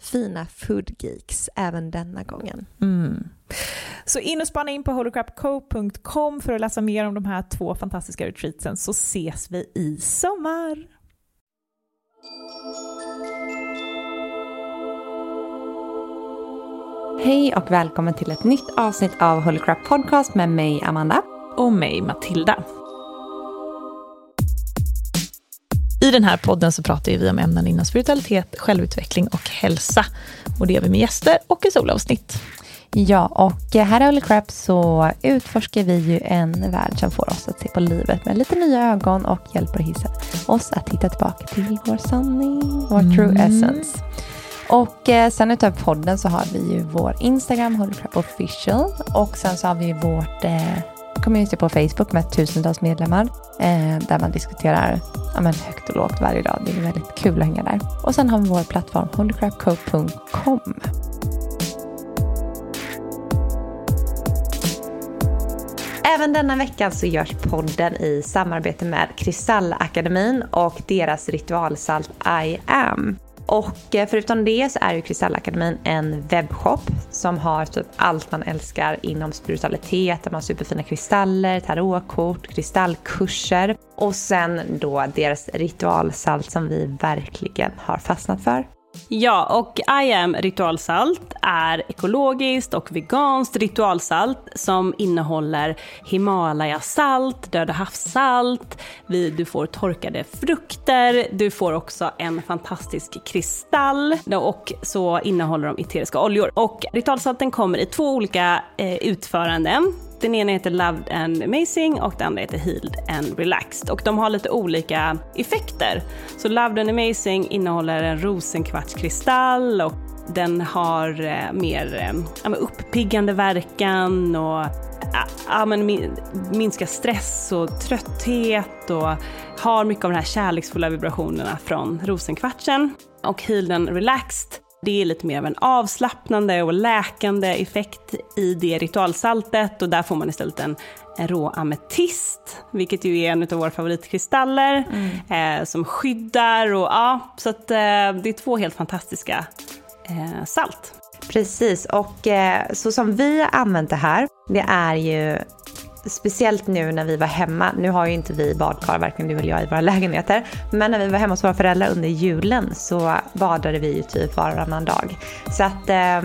fina foodgeeks även denna gången. Mm. Så in och spana in på holocrapco.com för att läsa mer om de här två fantastiska retreatsen så ses vi i sommar. Hej och välkommen till ett nytt avsnitt av Holy Crap Podcast med mig Amanda. Och mig Matilda. I den här podden så pratar vi om ämnen inom spiritualitet, självutveckling och hälsa. Och det gör vi med gäster och i solavsnitt. Ja, och här i Holy Crap så utforskar vi ju en värld som får oss att se på livet med lite nya ögon och hjälper hissa oss att hitta tillbaka till vår sanning, vår mm. true essence. Och eh, sen utöver podden så har vi ju vår Instagram, Holy Crap official. Och sen så har vi vårt eh, community på Facebook med tusentals medlemmar eh, där man diskuterar ja, men högt och lågt varje dag. Det är väldigt kul att hänga där. Och sen har vi vår plattform holycrapco.com. Även denna vecka så görs podden i samarbete med Kristallakademin och deras ritualsalt I am. Och eh, förutom det så är ju Kristallakademin en webbshop som har typ allt man älskar inom spiritualitet. De har superfina kristaller, tarotkort, kristallkurser och sen då deras ritualsalt som vi verkligen har fastnat för. Ja, och I am ritualsalt är ekologiskt och veganskt ritualsalt som innehåller Himalayasalt, Döda havssalt, du får torkade frukter, du får också en fantastisk kristall och så innehåller de eteriska oljor. Och ritualsalten kommer i två olika eh, utföranden. Den ena heter Loved and Amazing och den andra heter Healed and Relaxed. Och de har lite olika effekter. Så Loved and Amazing innehåller en rosenkvartskristall och den har eh, mer eh, uppiggande verkan och ja, men stress och trötthet och har mycket av de här kärleksfulla vibrationerna från rosenkvartsen. Och Healed and Relaxed det är lite mer av en avslappnande och läkande effekt i det ritualsaltet och där får man istället en, en rå ametist, vilket ju är en av våra favoritkristaller, mm. eh, som skyddar och ja, så att eh, det är två helt fantastiska eh, salt. Precis, och eh, så som vi har använt det här, det är ju speciellt nu när vi var hemma, nu har ju inte vi badkar, varken du eller jag i våra lägenheter, men när vi var hemma hos våra föräldrar under julen så badade vi ju typ varannan dag. Så att eh,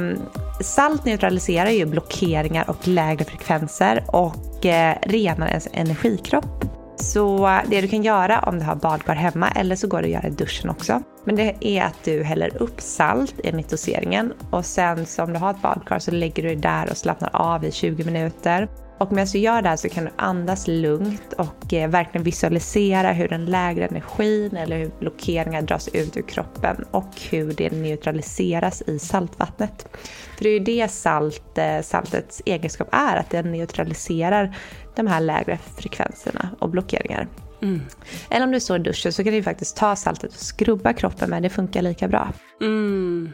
salt neutraliserar ju blockeringar och lägre frekvenser och eh, renar ens energikropp. Så det du kan göra om du har badkar hemma eller så går det att göra i duschen också. Men det är att du häller upp salt enligt doseringen och sen så om du har ett badkar så lägger du det där och slappnar av i 20 minuter. Och medan du gör det här så kan du andas lugnt och eh, verkligen visualisera hur den lägre energin eller hur blockeringar dras ut ur kroppen och hur det neutraliseras i saltvattnet. För det är ju det salt, eh, saltets egenskap är, att det neutraliserar de här lägre frekvenserna och blockeringar. Mm. Eller om du står i duschen så kan du faktiskt ta saltet och skrubba kroppen med, det funkar lika bra. Mm.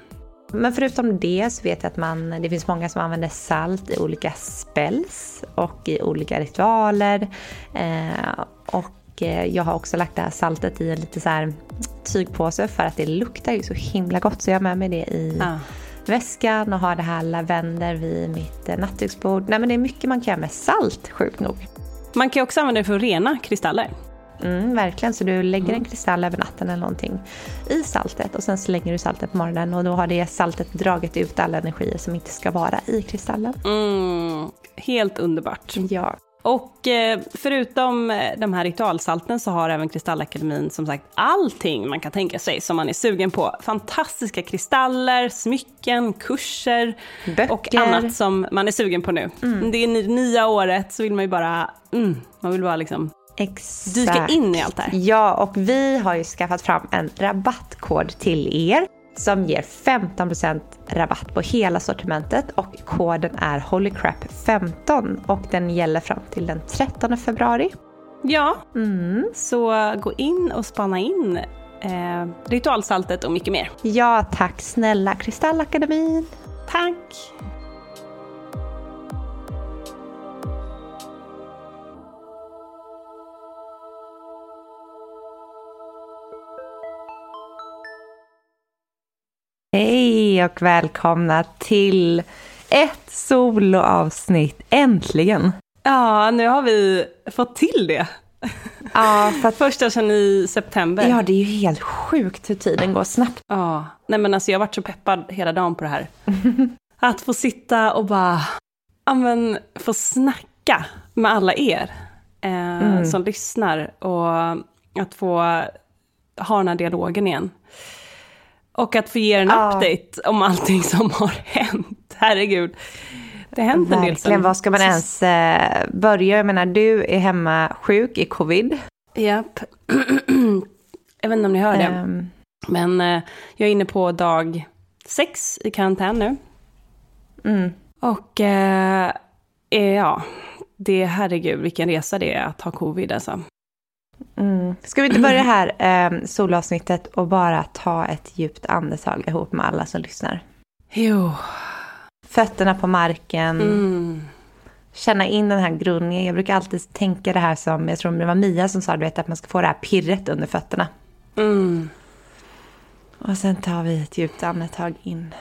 Men förutom det så vet jag att man, det finns många som använder salt i olika spells och i olika ritualer. Eh, och eh, jag har också lagt det här saltet i en lite så här tygpåse för att det luktar ju så himla gott så jag har med mig det i ah. väskan och har det här lavendel vid mitt eh, nattduksbord. Nej men det är mycket man kan göra med salt sjukt nog. Man kan också använda det för att rena kristaller. Mm, verkligen, så du lägger en kristall över natten eller någonting i saltet och sen slänger du saltet på morgonen och då har det saltet dragit ut alla energier som inte ska vara i kristallen. Mm, helt underbart. Ja. Och eh, förutom eh, de här ritualsalten så har även Kristallakademin som sagt allting man kan tänka sig som man är sugen på. Fantastiska kristaller, smycken, kurser Böcker. och annat som man är sugen på nu. Mm. Det är nya året så vill man ju bara, mm, man vill bara liksom Exakt. dyka in i allt det här. Ja, och vi har ju skaffat fram en rabattkod till er som ger 15% rabatt på hela sortimentet och koden är HolyCrap15 och den gäller fram till den 13 februari. Ja, mm. så gå in och spana in eh, ritualsaltet och mycket mer. Ja, tack snälla Kristallakademin. Tack. Hej och välkomna till ett soloavsnitt, äntligen! Ja, nu har vi fått till det. Ja, för att... Första sedan i september. Ja, det är ju helt sjukt hur tiden går snabbt. Ja, nej men alltså jag har varit så peppad hela dagen på det här. Att få sitta och bara, ja men få snacka med alla er eh, mm. som lyssnar och att få ha den här dialogen igen. Och att få ge en ja. update om allting som har hänt. Herregud. Det hänt Verkligen. en del sen. Vad ska man ens eh, börja? Jag menar, du är hemma sjuk i covid. Japp. jag vet inte om ni hör det. Um. Men eh, jag är inne på dag sex i karantän nu. Mm. Och eh, eh ja, det herregud vilken resa det är att ha covid alltså. Mm. Ska vi inte börja här eh, solavsnittet och bara ta ett djupt andetag ihop med alla som lyssnar? Jo. Fötterna på marken. Mm. Känna in den här grundningen. Jag brukar alltid tänka det här som, jag tror det var Mia som sa, du vet, att man ska få det här pirret under fötterna. Mm. Och sen tar vi ett djupt andetag in.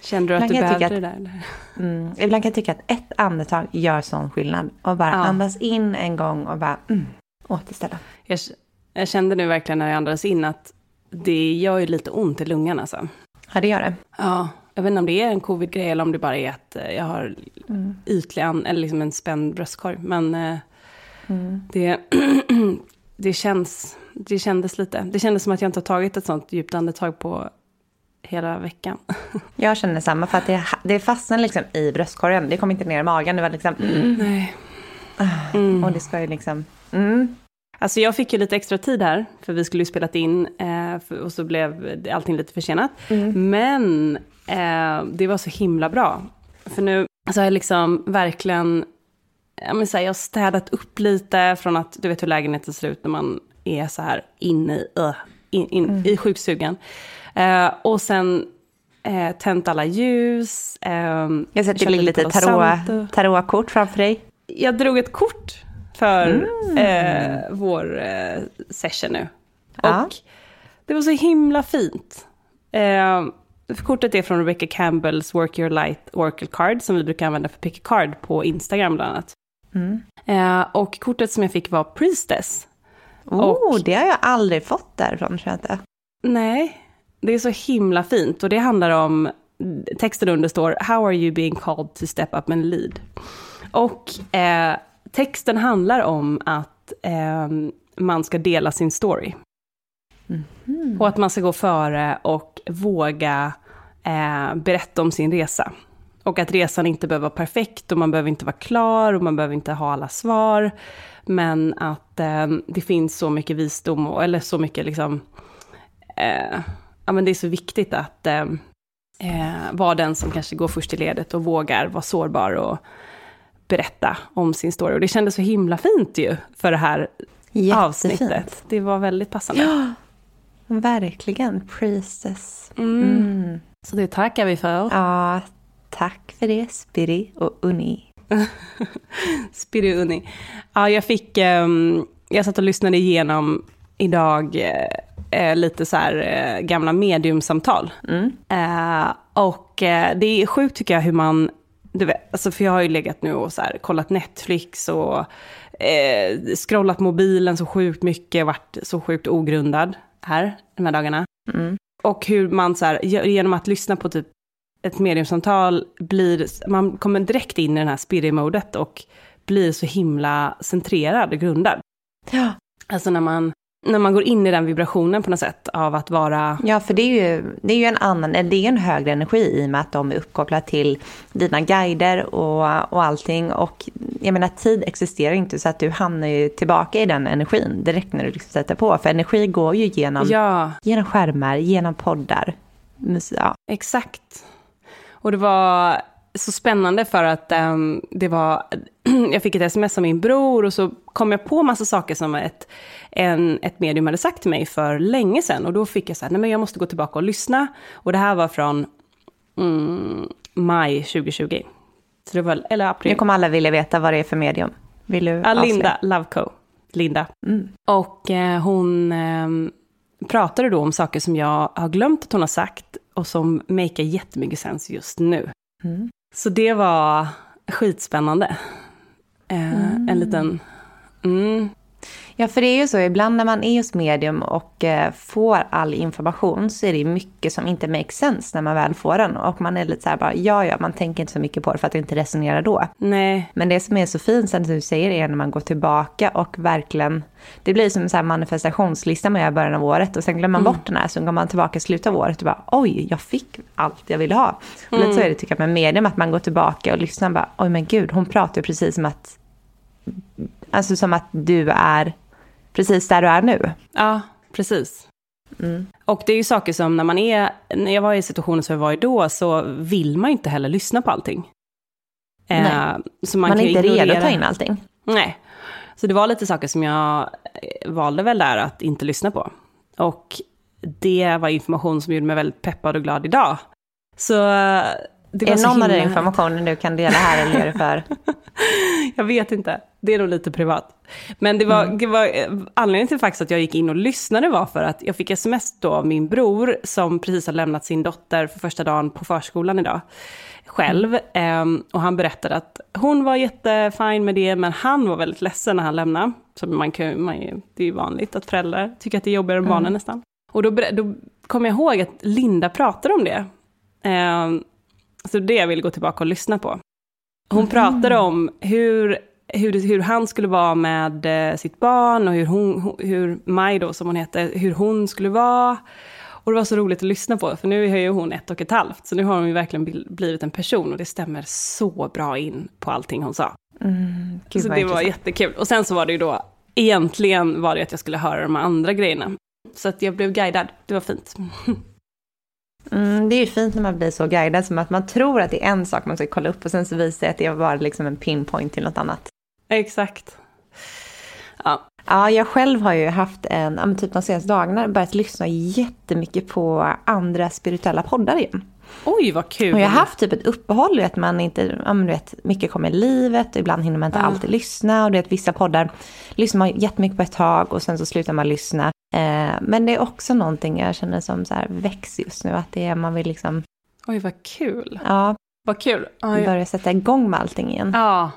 Kände du att du behövde det där? Mm, ibland kan jag tycka att ett andetag gör sån skillnad. Och bara ja. andas in en gång och bara mm, återställa. Jag, jag, kände nu verkligen när jag andades in att det gör ju lite ont i lungan alltså. Ja, det gör det. Ja, jag vet inte om det är en covid-grej eller om det bara är att eh, jag har mm. ytlig, eller liksom en spänd bröstkorg. Men eh, mm. det, det, känns, det kändes lite, det kändes som att jag inte har tagit ett sånt djupt andetag på hela veckan. Jag känner samma, för att det, det fastnade liksom i bröstkorgen. Det kom inte ner i magen. Det var liksom... Mm. Nej. Mm. Och det ska ju liksom... Mm. Alltså jag fick ju lite extra tid här, för vi skulle ju spelat in eh, och så blev allting lite försenat. Mm. Men eh, det var så himla bra. För nu så har jag liksom verkligen ja, men så här, jag har städat upp lite från att, du vet hur lägenheten ser ut när man är så här inne i, uh, in, in, Mm. i sjukstugan. Eh, och sen eh, tänt alla ljus. Eh, Jag ligger lite Palo Santo. tarot, tarotkort framför dig. Jag drog ett kort för Mm. eh, vår eh, session nu. Ja. Och det var så himla fint. Eh, kortet är från Rebecca Campbells Work Your Light Oracle Card som vi brukar använda för Pick a Card på Instagram bland annat. Mm. Eh, och kortet som jag fick var Priestess. Oh, det har jag aldrig fått därifrån tror jag inte. Nej, det är så himla fint och det handlar om, texten under står How are you being called to step up and lead? Och eh, texten handlar om att eh, man ska dela sin story. Och att man ska gå före och våga eh, berätta om sin resa. Och att resan inte behöver vara perfekt och man behöver inte vara klar och man behöver inte ha alla svar. Men att eh, det finns så mycket visdom, och, eller så mycket liksom, eh, ja men det är så viktigt att eh, eh, vara den som kanske går först i ledet och vågar vara sårbar och berätta om sin story. Och det kändes så himla fint ju för det här avsnittet. Det var väldigt passande. Ja, verkligen. Priestess. Mm. Mm. Så det tackar vi för. Ja, tack för det, Spiri och Uni. Spiriuni. Ja, jag fick, ehm, jag satt och lyssnade igenom idag eh, eh, lite så här eh, gamla mediumsamtal. Mm. Eh, och det är sjukt tycker jag hur man, du vet, alltså för jag har ju legat nu och så här, kollat Netflix och scrollat mobilen så sjukt mycket, varit så sjukt ogrundad här de här dagarna. Mm. Och hur man så här, ge- genom att lyssna på typ ett mediumsamtal blir, man kommer direkt in i den här spirit-modet och blir så himla centrerad och grundad. Ja. Alltså när man, när man går in i den vibrationen på något sätt av att vara, Ja, för det är ju, det är ju en annan, det är en högre energi i och med att de är uppkopplade till dina guider och, och allting. Och jag menar, tid existerar inte så att du hamnar ju tillbaka i den energin direkt när du liksom sätter på. För energi går ju genom, ja, genom skärmar, genom poddar. Ja. exakt. Och det var så spännande för att ehm, det var, jag fick ett sms av min bror och så kom jag på massa saker som ett, en, ett medium hade sagt till mig för länge sedan. Och då fick jag så här, nej men jag måste gå tillbaka och lyssna. Och det här var från mm, maj 2020. Så det var, eller april. Nu kommer alla vilja veta vad det är för medium. Vill du avslöja? Linda Loveco. Linda. Mm. Och eh, hon eh, pratade då om saker som jag har glömt att hon har sagt och som makar jättemycket sens just nu. Mm. Så det var skitspännande. Eh, En liten... Mm, Ja, för det är ju så, ibland när man är hos medium och eh, får all information så är det mycket som inte makes sense när man väl får den. Och man är lite så här bara, ja, ja, man tänker inte så mycket på det för att det inte resonerar då. nej, Men det som är så fint sen som du säger är när man går tillbaka och verkligen, det blir som en så här manifestationslista man gör i början av året och sen glömmer man bort den här, så går man tillbaka i slutet av året och bara, oj, jag fick allt jag ville ha. Och lite så är det tycker jag med medium, att man går tillbaka och lyssnar och bara, oj men gud, hon pratar ju precis som att, alltså som att du är precis där du är nu. ja, precis. Mm. Och det är ju saker som när man är, när jag var i situationen som jag var i då, så vill man inte heller lyssna på allting. Eh, Nej. så man, Man, är inte redo att ta in allting. Nej. Så det var lite saker som jag eh, valde väl där att inte lyssna på. Och det var information som gjorde mig väldigt peppad och glad idag. Så eh, det är någon av himla den informationen du kan dela här eller det för? Jag vet inte. Det är nog lite privat. Men det var, Mm. det var eh, anledningen till faktiskt att jag gick in och lyssnade var för att jag fick sms då av min bror som precis har lämnat sin dotter för första dagen på förskolan idag. Själv. Ehm, och han berättade att hon var jättefin med det, men han var väldigt ledsen när han lämnade. Så man kan, man, det är ju vanligt att föräldrar tycker att det är jobbigare än barnen nästan. Och då, då kom jag ihåg att Linda pratade om det. Så det jag vill gå tillbaka och lyssna på. Hon pratade om hur, hur, hur han skulle vara med eh, sitt barn och hur, hon, hur Maj då, som hon heter, hur hon skulle vara. Och det var så roligt att lyssna på, för nu är ju hon ett och ett halvt, så nu har hon ju verkligen blivit en person och det stämmer så bra in på allting hon sa. Mm, så det var jättekul. Och sen så var det ju då, egentligen var det att jag skulle höra de andra grejerna. Så att jag blev guidad, det var fint. Mm, det är ju fint när man blir så guidad som att man tror att det är en sak man ska kolla upp och sen så visar det att det var liksom en pinpoint till något annat. Exakt. Ja. Ja, jag själv har ju haft en, typ de senaste dagarna, börjat lyssna jättemycket på andra spirituella poddar igen. Oj, vad kul. Och jag har haft typ ett uppehåll att man inte, ja men du vet, mycket kommer i livet ibland hinner man inte Ja. alltid lyssna. Och du vet, vissa poddar lyssnar man jättemycket på ett tag och sen så slutar man lyssna. Eh, men det är också någonting jag känner som så här växer just nu, att det är, man vill liksom, Oj, vad kul. ja, Vad kul. Jag- börja sätta igång med allting igen. ja.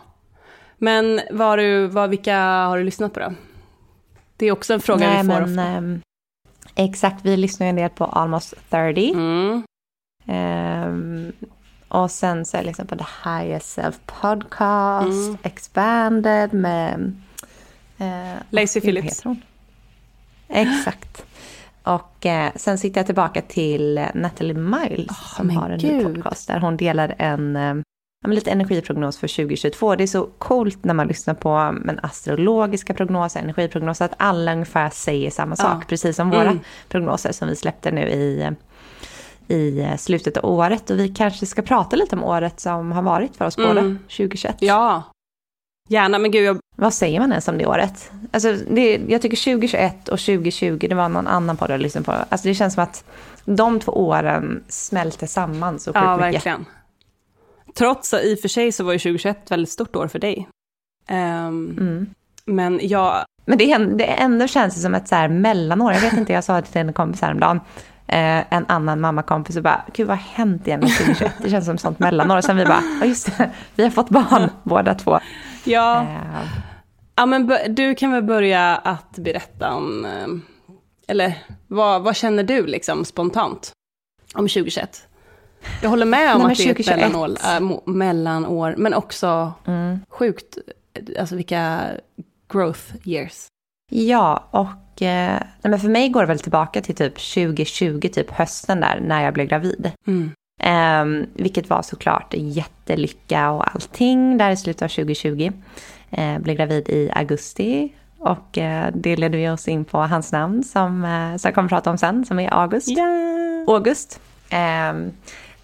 Men var du, var, vilka har du lyssnat på då? Det är också en fråga Nej, vi får men, ofta. ehm, exakt, vi lyssnar ju en del på Almost 30. Mm. Ehm, och sen så är det liksom på The Higher Self Podcast, Mm. Expanded med... Eh, Lacey Phillips. heter hon? Exakt. Och eh, sen sitter jag tillbaka till Natalie Miles Åh, som har en ny podcast där hon delar en eh, lite energiprognos för 2022. Det är så coolt när man lyssnar på men, astrologiska prognoser, energiprognoser, att alla ungefär säger samma sak, Ja. precis som våra Mm. prognoser som vi släppte nu i, i eh, slutet av året. Och vi kanske ska prata lite om året som har varit för oss båda, Mm. 2021. Ja. Gärna, men gud, jag, Vad säger man ens om det året? Alltså, det, jag tycker 2021 och 2020, det var någon annan podd jag lyssnade på. Alltså det känns som att de två åren smälter samman så sjukt ja mycket. verkligen. Trots att i och för sig så var ju 2021 ett väldigt stort år för dig. Ehm, Mm. Men jag, Men det, det ändå känns det som ett så här mellanår. Jag vet inte, jag sa det till en kompis häromdagen. Eh, en annan mammakompis och bara, gud vad har hänt igen med 2021? Det känns som ett sånt mellanår. Och sen vi bara, ja just det, vi har fått barn båda två. Ja, Eh, ja men du kan väl börja att berätta om, ehm, eller vad, vad känner du liksom spontant om 2021? Jag håller med om Nej, att det är ett 2021. mellanår, äh, mellanår, men också mm. sjukt, alltså vilka growth years. Ja, och eh, nej, men för mig går det väl tillbaka till typ 2020, typ hösten där, när jag blev gravid. Mm. Eh, vilket var såklart jättelycka och allting där i slutet av 2020. Eh, blev gravid i augusti och eh, det ledde vi oss in på hans namn som, eh, som jag kommer att prata om sen, som är August. Yeah. August. Ehm,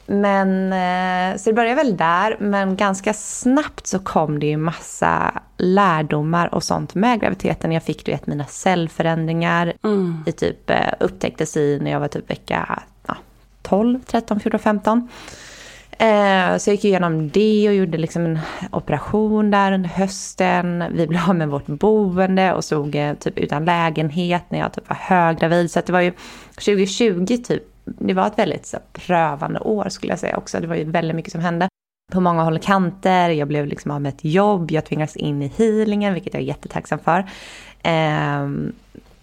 men, eh, så det började väl där, men ganska snabbt så kom det ju massa lärdomar och sånt med graviditeten. Jag fick du vet mina cellförändringar Mm. i typ, eh, upptäcktes i när jag var typ vecka 12, 13, 14, 15. Eh, så jag gick igenom det och gjorde liksom en operation där under hösten. Vi blev av med vårt boende och stod eh, typ utan lägenhet när jag typ var höggravid. Så att det var ju 2020 typ, det var ett väldigt så, här, prövande år skulle jag säga också. Det var ju väldigt mycket som hände på många håll och kanter. Jag blev liksom av med ett jobb, jag tvingades in i healingen, vilket jag är jättetacksam för. Ehm,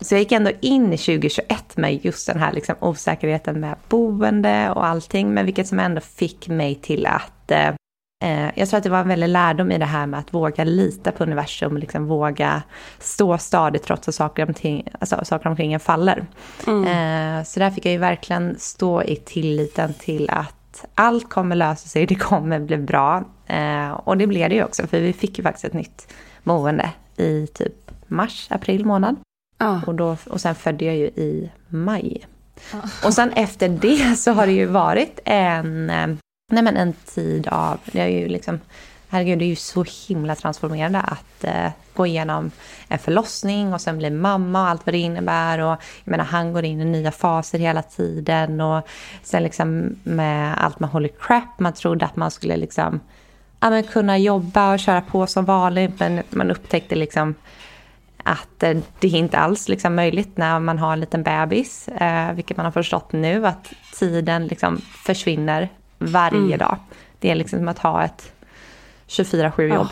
så jag gick ändå in i 2021 med just den här liksom osäkerheten med boende och allting, men vilket som ändå fick mig till att eh, eh, jag tror att det var en väldig lärdom i det här med att våga lita på universum och liksom våga stå stadigt trots att saker omkring, alltså, saker omkring en faller. Mm. Eh, så där fick jag ju verkligen stå i tilliten till att allt kommer lösa sig, det kommer bli bra. Eh, och det blev det ju också, för vi fick ju faktiskt ett nytt boende i typ mars, april månad. Ja. Och, då, och sen födde jag ju i maj. Och sen efter det så har det ju varit en, eh, nej men en tid av, det är ju liksom, herregud det är ju så himla transformerande att eh, gå igenom en förlossning och sen bli mamma och allt vad det innebär. Och jag menar han går in i nya faser hela tiden och sen liksom med allt med Holy Crap, man trodde att man skulle liksom ja, men kunna jobba och köra på som vanligt men man upptäckte liksom att eh, det är inte alls liksom möjligt när man har en liten bebis, eh, vilket man har förstått nu, att tiden liksom försvinner varje Mm. dag. Det är liksom som att ha ett 24-7 jobb.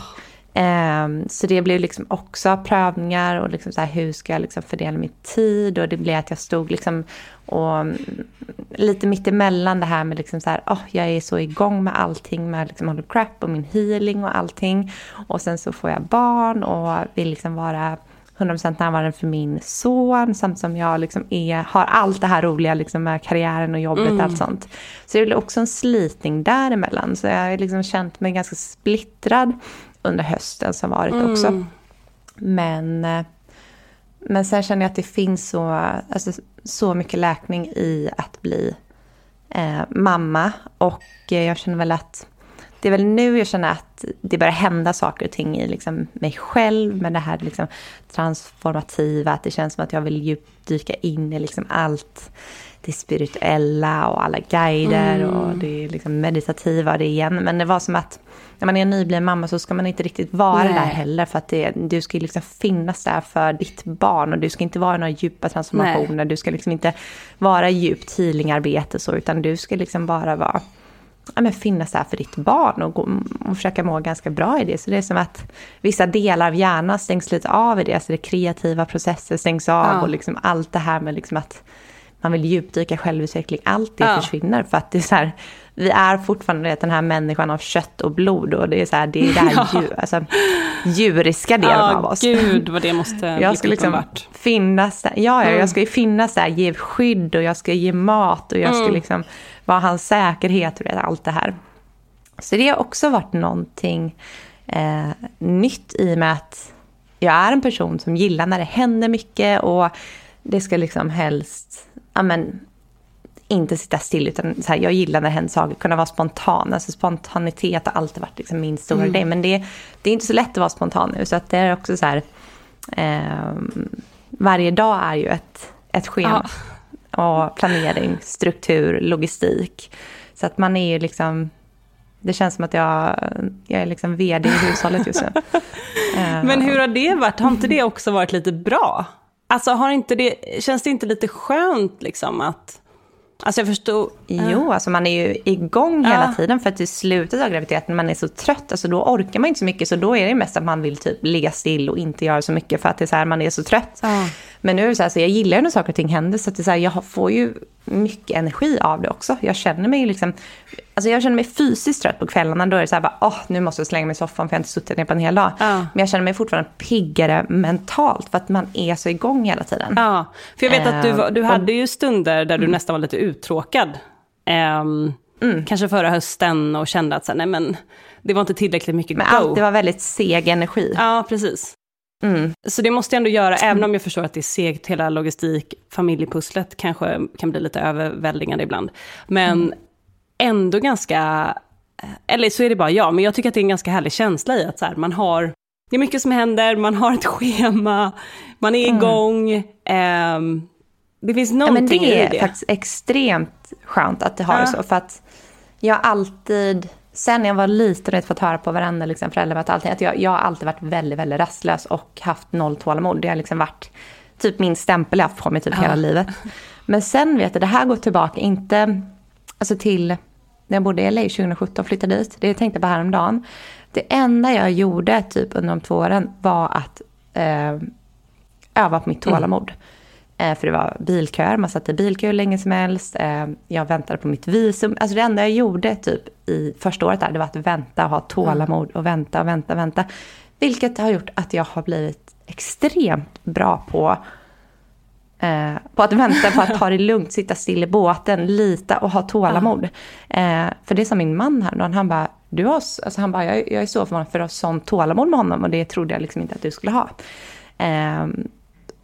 Ehm, så det blev liksom också prövningar och liksom så här, hur ska jag liksom fördela min tid? Och det blev att jag stod liksom och mm, lite mitt emellan det här med liksom så här, oh, jag är så igång med allting med liksom Holy Crap och min healing och allting. Och sen så får jag barn och vill liksom vara 100% närvarande för min son samt som jag liksom är, har allt det här roliga liksom med karriären och jobbet och allt sånt. Så det blev också en slitning däremellan. Så jag har liksom känt mig ganska splittrad under hösten som varit också. Mm. Men, eh, men sen känner jag att det finns så, alltså, så mycket läkning i att bli eh, mamma. Och eh, jag känner väl att det är väl nu jag känner att det börjar hända saker och ting i liksom mig själv med det här liksom transformativa, att det känns som att jag vill djupdyka in i liksom allt det spirituella och alla guider mm. och det liksom meditativa det igen. Men det var som att när man är en nybliven mamma så ska man inte riktigt vara Nej. där heller. För att det, du ska liksom finnas där för ditt barn och du ska inte vara i några djupa transformationer. Nej. Du ska liksom inte vara djupt healingarbete så, utan du ska liksom bara vara ja, men finnas där för ditt barn och, gå, och försöka må ganska bra i det. Så det är som att vissa delar av hjärnan stängs lite av i det. Så det kreativa processer stängs av ja. och liksom allt det här med liksom att man vill djupdyka självutveckling, allt det ja. försvinner. För att det är så här, vi är fortfarande den här människan av kött och blod och det är så här, det är det här ja. djur, alltså, djuriska delen ja, av oss. gud vad det måste jag ska liksom finnas där, ja, mm. jag ska ju finnas där, ge skydd och jag ska ge mat och jag mm. ska liksom vara hans säkerhet och allt det här. Så det har också varit någonting eh, nytt i och med att jag är en person som gillar när det händer mycket och det ska liksom helst ja, men, inte sitta still, utan så här, jag gillar när det händer saker, kunna vara spontan. Alltså spontanitet har alltid varit liksom min stora mm. grej. Men det, det är inte så lätt att vara spontan nu, så att det är också så här, eh, varje dag är ju ett, ett schema. Ja. Och planering, struktur, logistik. Så att man är ju liksom, det känns som att jag, jag är liksom vd i hushållet just nu. Men hur har det varit? Har inte det också varit lite bra? Alltså har inte det, känns det inte lite skönt liksom att... Alltså jag förstår... Jo, alltså man är ju igång hela tiden för att i slutet av graviditeten man är så trött, alltså då orkar man inte så mycket så då är det mest att man vill typ ligga still och inte göra så mycket för att det är så här, man är så trött. Ja. Men nu är det så här, så jag gillar när saker och ting händer så att det är så här, jag får ju mycket energi av det också. Jag känner mig liksom, alltså jag känner mig fysiskt trött på kvällarna. Då är det så här, bara, åh, nu måste jag slänga mig i soffan för jag har inte suttit ner på en hel dag. Ja. Men jag känner mig fortfarande piggare mentalt för att man är så igång hela tiden. Ja, för jag vet att du, eh, du hade ju stunder där du mm. nästan var lite uttråkad. Um, mm. Kanske förra hösten och kände att så här, nej men det var inte tillräckligt mycket men go. Allt, det var väldigt seg energi. Ja, precis. Mm. Så det måste jag ändå göra, även om jag förstår att det är segt, hela logistik, familjepusslet kanske kan bli lite överväldigande ibland. Men mm. ändå ganska, eller så är det bara jag, men jag tycker att det är en ganska härlig känsla i att så här, man har, det är mycket som händer, man har ett schema, man är mm. igång. Eh, det finns någonting ja, men det i det. är faktiskt extremt skönt att det har ja. så, för att jag alltid Sen när jag var liten och fått höra på varenda liksom, föräldramöte allting, att jag, jag har alltid varit väldigt, väldigt rastlös och haft noll tålamod. Det har liksom varit typ min stämpel jag har haft på mig typ ja. hela livet. Men sen vet jag, det här går tillbaka, inte alltså till när jag bodde i LA 2017, flyttade dit. Det jag tänkte på häromdagen. Det enda jag gjorde typ under de två åren var att eh, öva på mitt mm. tålamod. Mm. Eh, för det var bilköer, man satt i bilkö hur länge som helst. Eh, jag väntade på mitt visum. Alltså det enda jag gjorde typ i första året där, det var att vänta och ha tålamod och vänta och vänta och vänta. Vilket har gjort att jag har blivit extremt bra på, eh, på att vänta, på att ta det lugnt, sitta still i båten, lita och ha tålamod. Eh, för det sa min man häromdagen, han bara, du har, alltså han bara, jag, jag är så förvånad för att har sånt tålamod med honom och det trodde jag liksom inte att du skulle ha. Eh,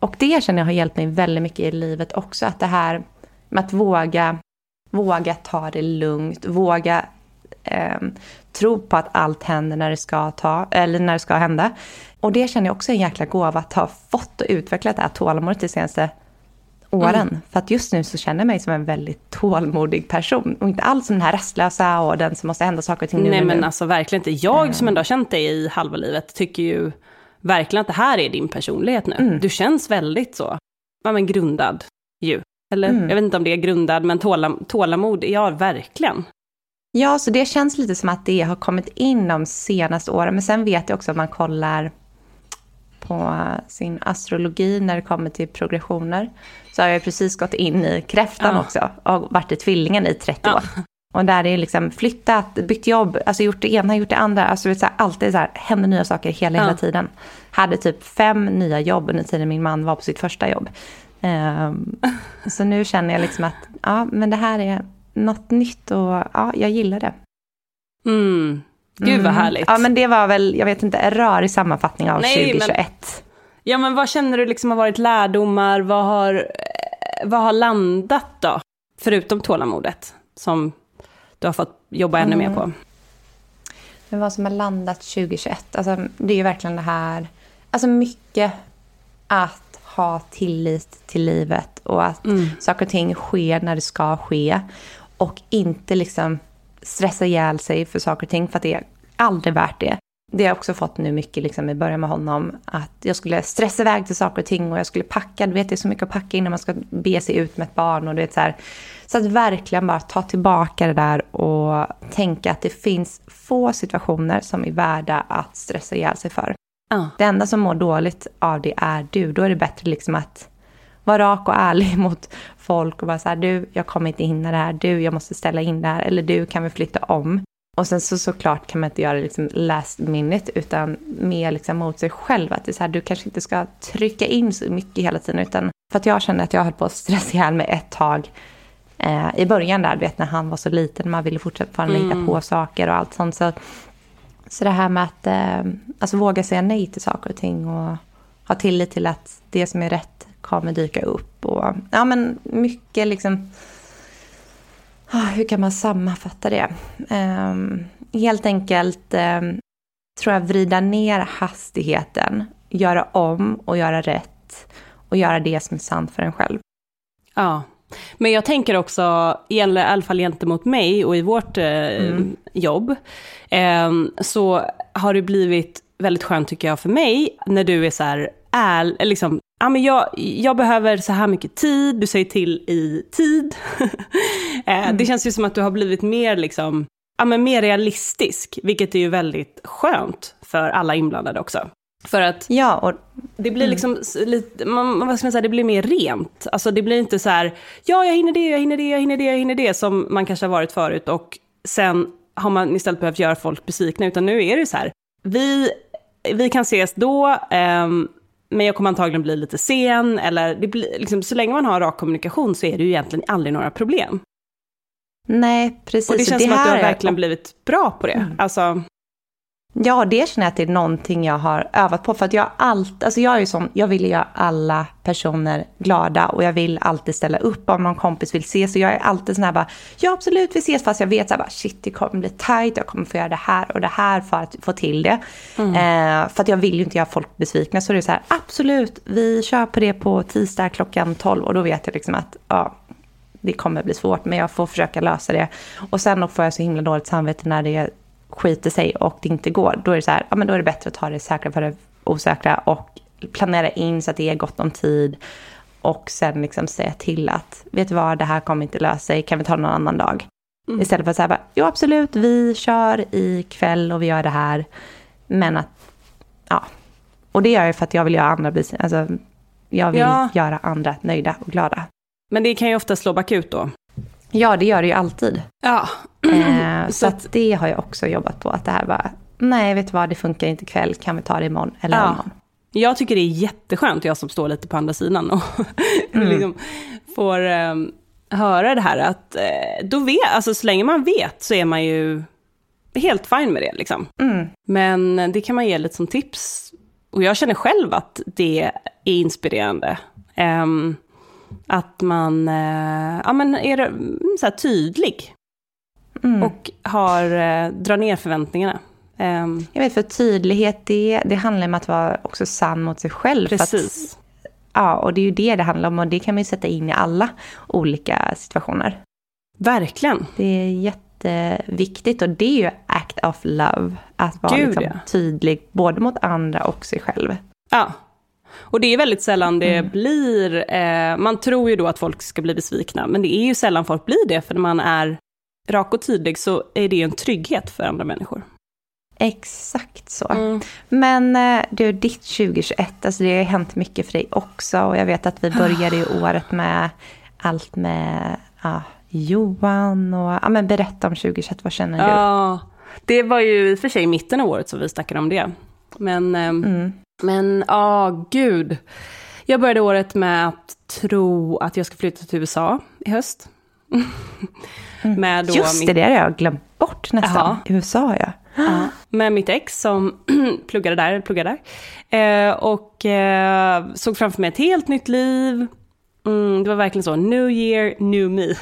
och det känner jag har hjälpt mig väldigt mycket i livet också. Att det här med att våga, våga ta det lugnt, våga eh, tro på att allt händer när det ska ta, eller när det ska hända. Och det känner jag också är en jäkla gåva att ha fått och utvecklat det här tålamodet de senaste åren. Mm. För att just nu så känner jag mig som en väldigt tålmodig person. Och inte alls som den här rastlösa och den som måste hända saker och ting nu Nej men nu. alltså verkligen inte. Jag som ändå har känt dig i halva livet tycker ju verkligen att det här är din personlighet nu. Mm. Du känns väldigt så, ja men grundad ju. Eller mm. jag vet inte om det är grundad, men tålam, tålamod, ja verkligen. Ja, så det känns lite som att det har kommit in de senaste åren. Men sen vet jag också att man kollar på sin astrologi när det kommer till progressioner. Så har jag precis gått in i kräftan ja. också och varit i tvillingen i 30 ja. Och där är liksom flyttat, bytt jobb, alltså gjort det ena, gjort det andra. Alltså det är så här, alltid så här, händer nya saker hela, ja. hela tiden. Hade typ fem nya jobb under tiden min man var på sitt första jobb. Um, så nu känner jag liksom att, ja men det här är något nytt och ja, jag gillar det. Mm. Gud vad mm. härligt. Ja men det var väl, jag vet inte, en rörig sammanfattning av Nej, 2021. Men, ja men vad känner du liksom har varit lärdomar, vad har, vad har landat då? Förutom tålamodet, som du har fått jobba ännu mm. mer på? Men vad som har landat 2021, alltså, det är ju verkligen det här... Alltså mycket att ha tillit till livet och att mm. saker och ting sker när det ska ske. Och inte liksom stressa ihjäl sig för saker och ting, för att det är aldrig värt det. Det har jag också fått nu mycket liksom, i början med honom. Att jag skulle stressa iväg till saker och ting och jag skulle packa. Du vet, det är så mycket att packa innan man ska be sig ut med ett barn. Och du vet, så, här. Så att verkligen bara ta tillbaka det där och tänka att det finns få situationer som är värda att stressa ihjäl sig för. Uh. Det enda som mår dåligt av det är du. Då är det bättre liksom att vara rak och ärlig mot folk och bara så här, du, jag kommer inte hinna det här, du, jag måste ställa in det här, eller du, kan vi flytta om? Och sen så såklart kan man inte göra det liksom last minute, utan mer liksom mot sig själv. Att det är så här, du kanske inte ska trycka in så mycket hela tiden, utan för att jag kände att jag höll på att stressa ihjäl mig ett tag eh, i början där, vet när han var så liten, man ville fortsätta mm. hitta på saker och allt sånt. Så, så det här med att eh, alltså våga säga nej till saker och ting och ha tillit till att det som är rätt kommer dyka upp. Och, ja, men mycket liksom Ah, hur kan man sammanfatta det? Um, helt enkelt um, tror jag vrida ner hastigheten, göra om och göra rätt och göra det som är sant för en själv. Ja, men jag tänker också, i alla fall gentemot mig och i vårt eh, mm. jobb, eh, så har det blivit väldigt skönt tycker jag för mig, när du är så här, är, liksom, ja, men jag, jag behöver så här mycket tid, du säger till i tid. Eh, mm. Det känns ju som att du har blivit mer, liksom, ja, men mer realistisk, vilket är ju väldigt skönt för alla inblandade också. För att ja, och, det blir mm. liksom lite, man, vad ska man säga, det blir mer rent. Alltså det blir inte så här, ja jag hinner det, jag hinner det, jag hinner det, jag hinner det, som man kanske har varit förut och sen har man istället behövt göra folk besvikna, utan nu är det så här, vi, vi kan ses då, um, men jag kommer antagligen bli lite sen, eller det blir, liksom, så länge man har rak kommunikation så är det ju egentligen aldrig några problem. Nej, precis. Och det känns det som att du har verkligen blivit bra på det. Mm. Alltså, Ja, det känner jag att det är någonting jag har övat på. För att jag allt, alltså jag är ju sån, jag vill göra alla personer glada och jag vill alltid ställa upp om någon kompis vill ses. Så jag är alltid sån här bara, ja absolut vi ses fast jag vet så här bara, shit det kommer bli tight, jag kommer få göra det här och det här för att få till det. Mm. Eh, för att jag vill ju inte göra folk besvikna. Så det är så här, absolut vi kör på det på tisdag klockan 12 och då vet jag liksom att, ja, det kommer bli svårt, men jag får försöka lösa det. Och sen då får jag så himla dåligt samvete när det skiter sig och det inte går, då är det så här, ja men då är det bättre att ta det säkra för det osäkra och planera in så att det är gott om tid och sen liksom säga till att, vet du vad, det här kommer inte lösa sig, kan vi ta någon annan dag? Mm. Istället för att säga, jo absolut, vi kör ikväll och vi gör det här, men att, ja. Och det gör jag för att jag vill göra andra, alltså, jag vill ja. göra andra nöjda och glada. Men det kan ju ofta slå bakut då. Ja, det gör det ju alltid. Ja. Eh, så att det har jag också jobbat på. Att det här bara, nej vet du vad, det funkar inte ikväll, kan vi ta det imorgon eller ja. imorgon? Jag tycker det är jätteskönt, jag som står lite på andra sidan och mm. liksom får um, höra det här att uh, då vet, alltså så länge man vet så är man ju helt fine med det liksom. Mm. Men det kan man ge lite som tips. Och jag känner själv att det är inspirerande. Um, att man uh, ja, men är mm, så tydlig Mm. Och har, eh, drar ner förväntningarna. Um, jag vet, för tydlighet, det, det handlar om att vara också sann mot sig själv. Precis. Att, ja, och det är ju det det handlar om och det kan man ju sätta in i alla olika situationer. Verkligen. Det är jätteviktigt och det är ju act of love. Att vara Gud, liksom ja. tydlig både mot andra och sig själv. Ja. Och det är väldigt sällan det mm. blir, eh, man tror ju då att folk ska bli besvikna, men det är ju sällan folk blir det, för när man är rak och tydlig så är det en trygghet för andra människor. Exakt så. Mm. Men eh, du, ditt 2021, alltså det har hänt mycket för dig också. Och jag vet att vi började ju året med allt med ja, Johan och ja, men berätta om 2021, vad känner du? Ja, det var ju i och för sig mitten av året som vi snackade om det. Men, ehm, mm. Men ja, oh, gud. Jag började året med att tro att jag ska flytta till USA i höst. Mm. Med då Just det, det har jag glömt bort nästan. Aha. USA ja. ja. Med mitt ex som pluggade där, pluggade där. Eh, och eh, såg framför mig ett helt nytt liv. Mm, det var verkligen så, new year, new me.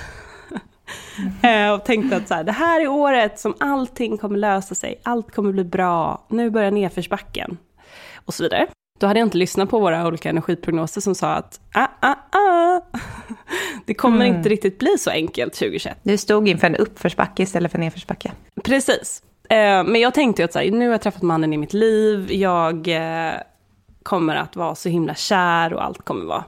Eh, och tänkte att så här, det här är året som allting kommer lösa sig, allt kommer bli bra, nu börjar nedförsbacken. Och så vidare. Då hade jag inte lyssnat på våra olika energiprognoser som sa att ah, ah, ah. det kommer Mm. inte riktigt bli så enkelt 2021. Du stod inför en uppförsbacke istället för en nedförsbacke. Precis. Eh, men jag tänkte att så här, nu har jag träffat mannen i mitt liv, jag eh, kommer att vara så himla kär och allt kommer vara,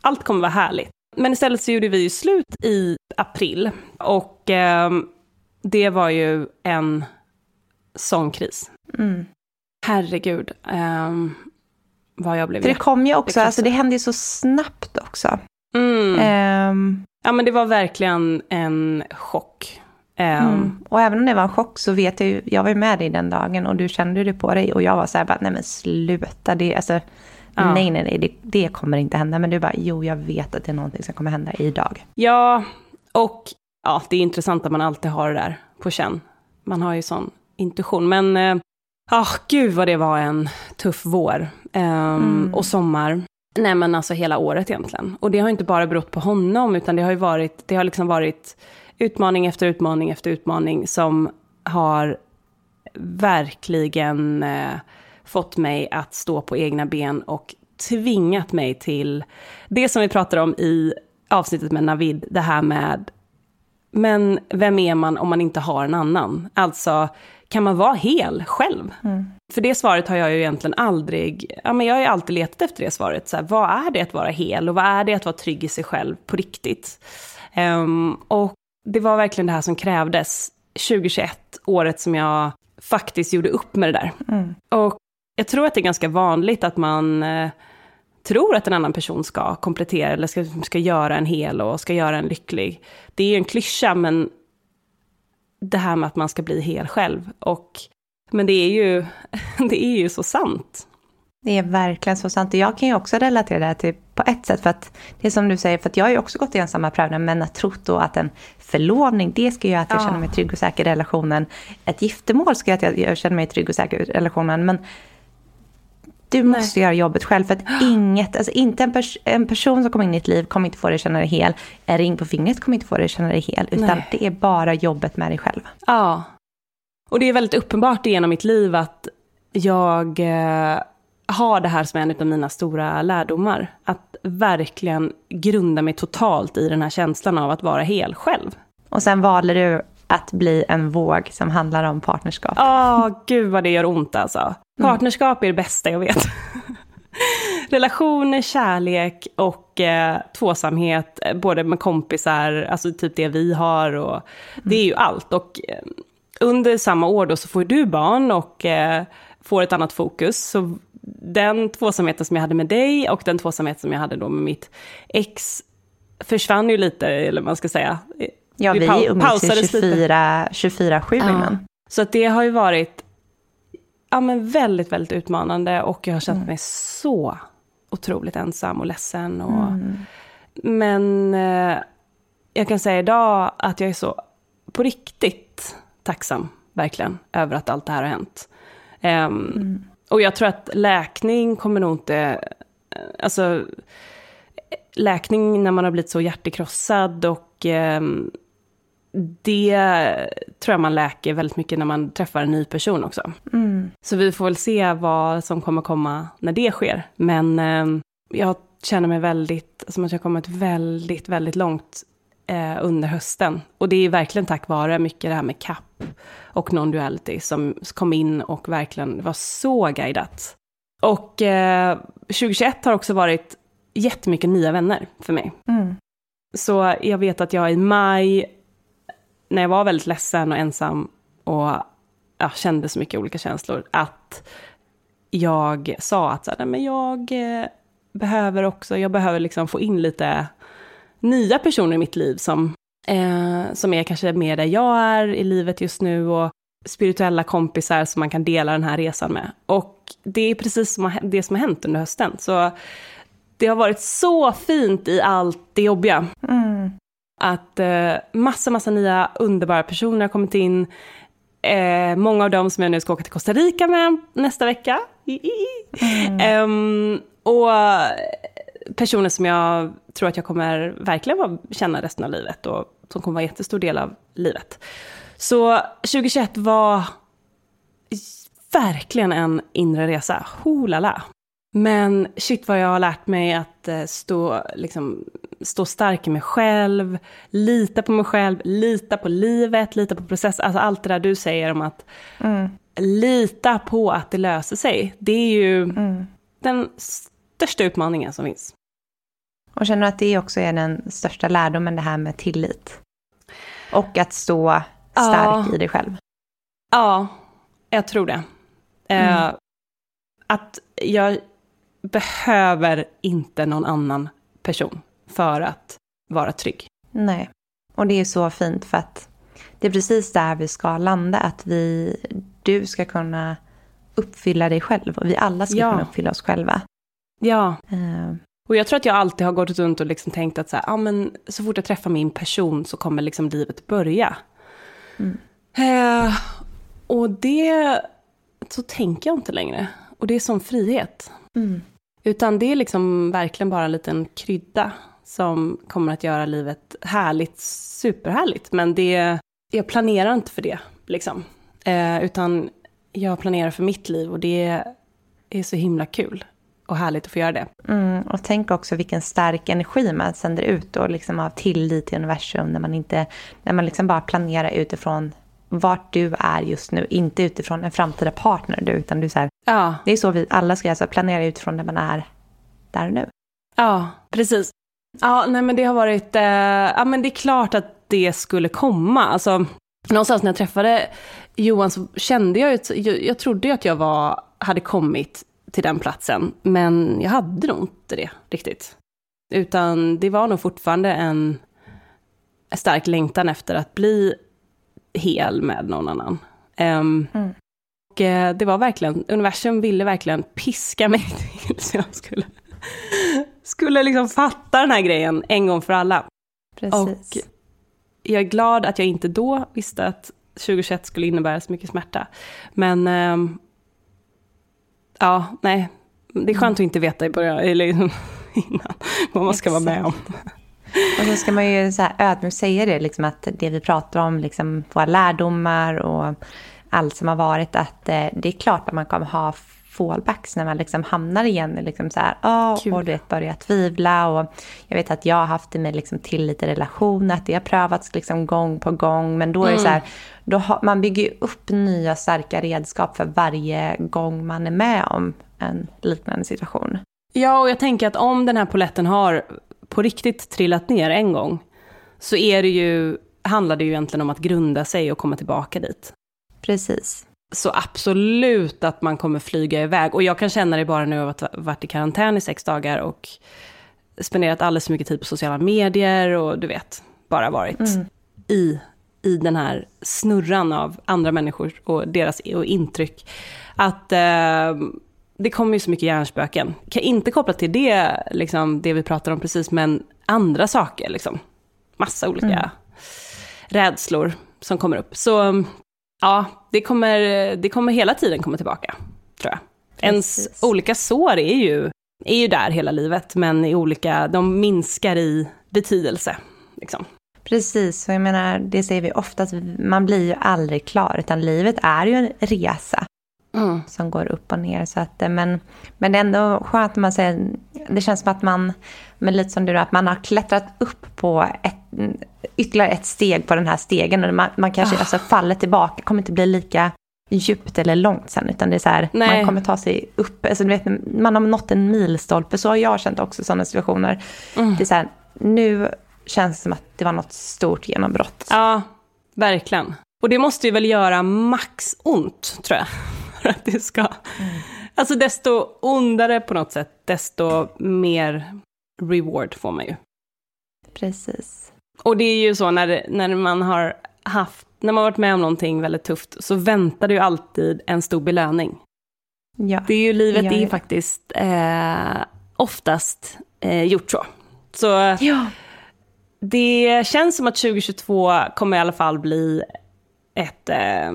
allt kommer vara härligt. Men istället så gjorde vi ju slut i april och eh, det var ju en sån kris. Mm. Herregud, eh, vad jag blev För det kom ju också, Det alltså det hände ju så snabbt också. mm. Ehm, Ja men det var verkligen en chock. Eh, mm. Och även om det var en chock så vet jag ju, jag var ju med dig den dagen och du kände det på dig och jag var så här bara, nej men sluta, det, alltså, Ja. nej nej nej, det, det kommer inte hända. Men du bara, jo jag vet att det är någonting som kommer hända idag. Ja, och ja, det är intressant att man alltid har det där på känn. Man har ju sån intuition. Men, ja, ah, gud vad det var en tuff vår ehm, och sommar. Nej men alltså hela året egentligen. Och det har inte bara berott på honom, utan det har ju varit, det har liksom varit utmaning efter utmaning efter utmaning som har verkligen eh, fått mig att stå på egna ben och tvingat mig till det som vi pratade om i avsnittet med Navid, det här med men vem är man om man inte har en annan? Alltså, kan man vara hel själv? För det svaret har jag ju egentligen aldrig, ja men jag har ju alltid letat efter det svaret. Så här, vad är det att vara hel och vad är det att vara trygg i sig själv på riktigt? Ehm, och det var verkligen det här som krävdes 2021, året som jag faktiskt gjorde upp med det där. Och jag tror att det är ganska vanligt att man eh, tror att en annan person ska komplettera eller ska, ska göra en hel och ska göra en lycklig. Det är ju en klyscha, men det här med att man ska bli hel själv. Och, men det är, ju, det är ju så sant. Det är verkligen så sant. Och jag kan ju också relatera det här till på ett sätt. För att det är som du säger, för att jag har ju också gått igenom samma prövning. Men att tro då att en förlovning, det ska göra att jag Ja. känner mig trygg och säker i relationen. Ett giftermål ska göra att jag, jag känner mig trygg och säker i relationen. Men du måste göra jobbet själv. För att inget, alltså inte en, pers en person som kommer in i ditt liv kommer inte få dig att känna dig hel. En ring på fingret kommer inte få dig att känna dig hel. Utan Nej. det är bara jobbet med dig själv. Ja. Och det är väldigt uppenbart genom mitt liv att jag eh, har det här som en av mina stora lärdomar. Att verkligen grunda mig totalt i den här känslan av att vara hel själv. Och sen valde du att bli en våg som handlar om partnerskap. Åh, gud vad det gör ont alltså. Partnerskap är det bästa jag vet. Relationer, kärlek och eh, tvåsamhet, eh, både med kompisar, alltså typ det vi har och det är ju allt. Och eh, under samma år då så får du barn och eh, får ett annat fokus. Så den tvåsamheten som jag hade med dig och den tvåsamheten som jag hade då med mitt ex försvann ju lite, eller man ska säga. Ja, vi pau- umgicks ju pausades lite. 24 24-7 innan. Så att det har ju varit ja, men väldigt, väldigt utmanande och jag har känt mig så otroligt ensam och ledsen. Och, Men eh, jag kan säga idag att jag är så på riktigt tacksam, verkligen, över att allt det här har hänt. Ehm, Och jag tror att läkning kommer nog inte, eh, alltså läkning när man har blivit så hjärtekrossad och ehm, det tror jag man läker väldigt mycket när man träffar en ny person också. Så vi får väl se vad som kommer komma när det sker. Men eh, jag känner mig väldigt, som att jag har kommit väldigt, väldigt långt eh, under hösten. Och det är verkligen tack vare mycket det här med CAP och non-duality som kom in och verkligen var så guidat. Och eh, 2021 har också varit jättemycket nya vänner för mig. Mm. Så jag vet att jag i maj, när jag var väldigt ledsen och ensam och ja, kände så mycket olika känslor, att jag sa att så här, "Nej, men jag eh, behöver också, jag behöver liksom få in lite nya personer i mitt liv som, eh, som är kanske mer där jag är i livet just nu och spirituella kompisar som man kan dela den här resan med. Och det är precis som det som har hänt under hösten. Så det har varit så fint i allt det jobbiga. Mm. Att eh, massa, massa nya underbara personer har kommit in. Eh, många av dem som jag nu ska åka till Costa Rica med nästa vecka. Ehm, och personer som jag tror att jag kommer verkligen känna resten av livet och som kommer vara en jättestor del av livet. Så 2021 var verkligen en inre resa. Holala. Men shit vad jag har lärt mig att eh, stå, liksom, stå stark i mig själv, lita på mig själv, lita på livet, lita på processen. Alltså allt det där du säger om att mm. lita på att det löser sig. Det är ju mm. den största utmaningen som finns. Och känner du att det också är den största lärdomen, det här med tillit? Och att stå stark ja. i dig själv? Ja, jag tror det. Mm. Eh, att jag behöver inte någon annan person för att vara trygg. Nej, och det är så fint för att det är precis där vi ska landa. Att vi, du ska kunna uppfylla dig själv och vi alla ska ja. kunna uppfylla oss själva. Ja. Uh. Och jag tror att jag alltid har gått runt och liksom tänkt att så, här, ah, men så fort jag träffar min person så kommer liksom livet börja. Mm. Uh, och det, så tänker jag inte längre. Och det är sån frihet. Mm. Utan det är liksom verkligen bara en liten krydda som kommer att göra livet härligt, superhärligt. Men det, jag planerar inte för det, liksom. Eh, utan jag planerar för mitt liv och det är så himla kul och härligt att få göra det. Mm, och tänk också vilken stark energi man sänder ut och liksom av tillit till universum när man, inte, när man liksom bara planerar utifrån vart du är just nu, inte utifrån en framtida partner du, utan du så här, ja. det är så vi alla ska alltså planera utifrån där man är där och nu. Ja, precis. Ja, nej men det har varit, eh, ja men det är klart att det skulle komma. Alltså, någonstans när jag träffade Johan så kände jag ju, jag, jag trodde ju att jag var, hade kommit till den platsen, men jag hade nog inte det riktigt. Utan det var nog fortfarande en stark längtan efter att bli hel med någon annan. Um, mm. Och uh, det var verkligen, universum ville verkligen piska mig till så jag skulle, skulle liksom fatta den här grejen en gång för alla. Precis. Och jag är glad att jag inte då visste att 2021 skulle innebära så mycket smärta. Men um, ja, nej, det är skönt att inte veta i början, eller innan vad man ska Exakt. vara med om. Och så ska man ju så här ödmjukt säga det, liksom att det vi pratar om, liksom våra lärdomar och allt som har varit, att eh, det är klart att man kommer ha fallbacks när man liksom hamnar igen liksom så här, oh, och du vet, börjar tvivla. Och jag vet att jag har haft det med liksom tillit i relationer, att det har prövats liksom gång på gång. Men då är det så här, mm. då har, man bygger upp nya starka redskap för varje gång man är med om en liknande situation. Ja, och jag tänker att om den här poletten har på riktigt trillat ner en gång, så är det ju, handlar det ju egentligen om att grunda sig och komma tillbaka dit. Precis. Så absolut att man kommer flyga iväg. Och jag kan känna det bara nu att jag varit i karantän i sex dagar och spenderat alldeles för mycket tid på sociala medier och du vet, bara varit mm. i, i den här snurran av andra människor och deras och intryck. Att eh, det kommer ju så mycket hjärnspöken. Kan inte koppla till det, liksom, det vi pratar om precis, men andra saker. Liksom. Massa olika mm. rädslor som kommer upp. Så ja, det kommer, det kommer hela tiden komma tillbaka, tror jag. Precis. Ens olika sår är ju, är ju där hela livet, men i olika, de minskar i betydelse. Liksom. Precis, och jag menar, det säger vi ofta, att man blir ju aldrig klar, utan livet är ju en resa. Mm. Som går upp och ner. Så att, men, men det är ändå skönt att man säger, det känns som att man, men lite som du att man har klättrat upp på ett, ytterligare ett steg på den här stegen. Och man, man kanske, oh. alltså faller tillbaka, kommer inte bli lika djupt eller långt sen, utan det är så här, man kommer ta sig upp, alltså, du vet, man har nått en milstolpe, så har jag känt också sådana situationer. Mm. Det är så här, nu känns det som att det var något stort genombrott. Ja, verkligen. Och det måste ju väl göra max ont, tror jag för att det ska... Mm. Alltså desto ondare på något sätt, desto mer reward får man ju. Precis. Och det är ju så när, när man har haft, när man varit med om någonting väldigt tufft, så väntar det ju alltid en stor belöning. Ja. Det är ju livet, det är faktiskt eh, oftast eh, gjort så. Så ja. det känns som att 2022 kommer i alla fall bli ett eh,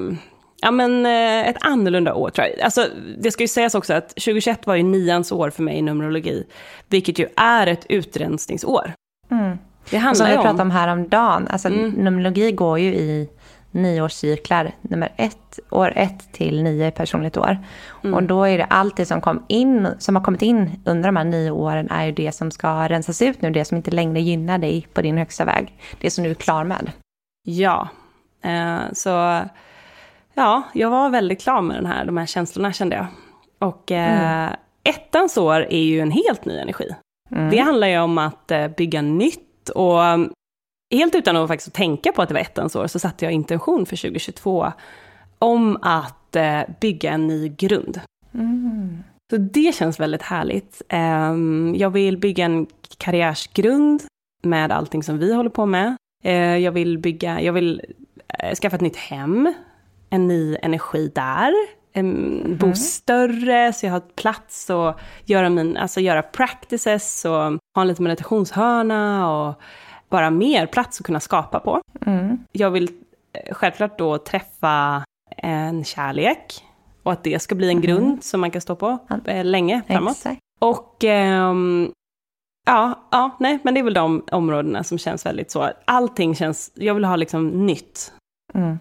Ja men eh, ett annorlunda år tror jag. Alltså, det ska ju sägas också att 2021 var ju nians år för mig i Numerologi. Vilket ju är ett utrensningsår. Mm. Det Och som handlar vi pratade om häromdagen, alltså Mm. numerologi går ju i nioårscyklar, nummer ett, år ett till nio personligt år. Mm. Och då är det allt det som, kom in, som har kommit in under de här nio åren är ju det som ska rensas ut nu, det som inte längre gynnar dig på din högsta väg. Det som du är klar med. Ja. Eh, så ja, jag var väldigt klar med den här, de här känslorna kände jag. Och eh, ettans år är ju en helt ny energi. Mm. Det handlar ju om att eh, bygga nytt och helt utan att faktiskt tänka på att det var ettans år så satte jag intention för 2022 om att eh, bygga en ny grund. Mm. Så det känns väldigt härligt. Ehm, jag vill bygga en karriärsgrund med allting som vi håller på med. Eh, jag vill bygga, jag vill eh, skaffa ett nytt hem, en ny energi där. Um, Bo större så jag har plats och göra, min, alltså göra practices och ha en liten meditationshörna och bara mer plats att kunna skapa på. Mm. Jag vill eh, självklart då träffa en kärlek och att det ska bli en grund som man kan stå på eh, länge framåt. Exakt. Och ehm, ja, ja, nej, men det är väl de områdena som känns väldigt så. Allting känns, jag vill ha liksom nytt. Mm.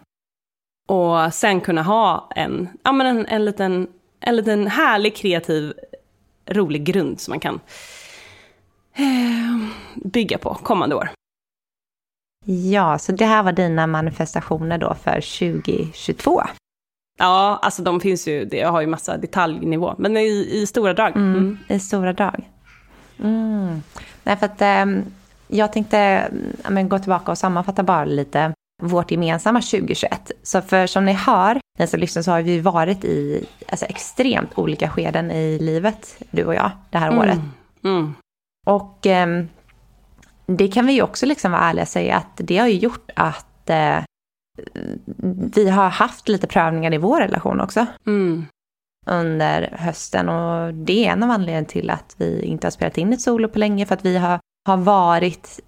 Och sen kunna ha en, ja men en, en, liten, en liten härlig, kreativ, rolig grund som man kan eh, bygga på kommande år. Ja, så det här var dina manifestationer då för 2022. Ja, alltså de finns ju, det, jag har ju massa detaljnivå, men i, i stora drag. Mm. Mm. I stora drag. Mm. Nej, för att ehm, jag tänkte men, gå tillbaka och sammanfatta bara lite vårt gemensamma 2021. Så för som ni hör, ni som lyssnar, så har vi varit i alltså, extremt olika skeden i livet, du och jag, det här året. Mm. Och ehm, det kan vi ju också liksom vara ärliga och säga att det har ju gjort att eh, vi har haft lite prövningar i vår relation också Mm. under hösten och det är en av anledningarna till att vi inte har spelat in ett solo på länge för att vi har, har varit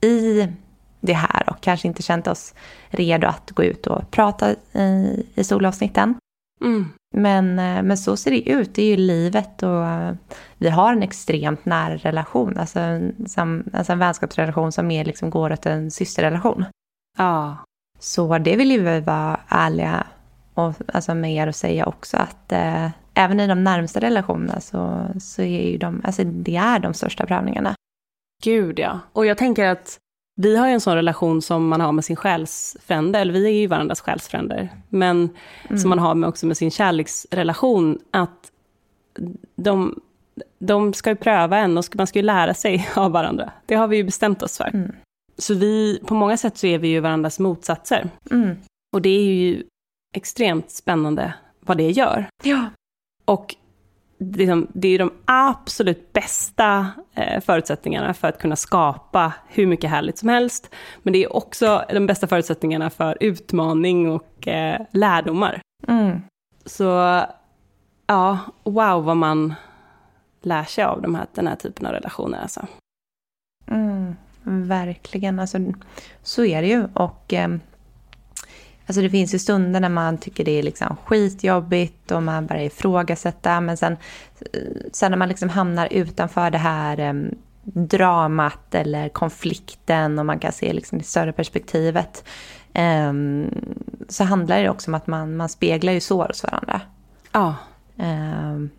i det här och kanske inte känt oss redo att gå ut och prata i, i soloavsnitten. Mm. Men, eh, men så ser det ut, det är ju livet och eh, vi har en extremt nära relation, alltså en, som, alltså en vänskapsrelation som mer liksom går åt en systerrelation. Ja. Så det vill ju vi vara ärliga och, alltså med er och säga också att eh, även i de närmsta relationerna så, så är ju de, alltså det är de största prövningarna. Gud ja. Och jag tänker att vi har ju en sån relation som man har med sin själsfrände, eller vi är ju varandras själsfränder, men som man har med, också med sin kärleksrelation, att de, de ska ju pröva en och man ska ju lära sig av varandra. Det har vi ju bestämt oss för. Mm. Så vi, på många sätt så är vi ju varandras motsatser. Mm. Och det är ju extremt spännande vad det gör. Ja. Och liksom, det är de absolut bästa eh, förutsättningarna för att kunna skapa hur mycket härligt som helst. Men det är också de bästa förutsättningarna för utmaning och eh, lärdomar. Mm. Så ja, wow vad man lär sig av de här, den här typen av relationer. Alltså. Mm. Verkligen, alltså, så är det ju. Och ehm, alltså, det finns ju stunder när man tycker det är liksom skitjobbigt och man börjar ifrågasätta. Men sen, eh, sen när man liksom hamnar utanför det här em, dramat eller konflikten och man kan se liksom det större perspektivet. em, så handlar det också om att man, man speglar ju sår hos varandra. Ja, Ehm,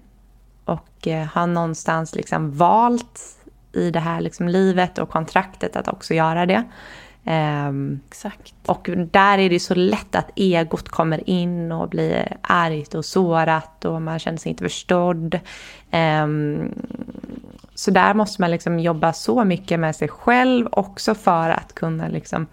och eh, har någonstans liksom valt i det här liksom livet och kontraktet att också göra det. Ehm, exakt. och där är det så lätt att egot kommer in och blir argt och sårat och man känner sig inte förstådd. Ehm, så där måste man liksom jobba så mycket med sig själv också för att kunna liksom,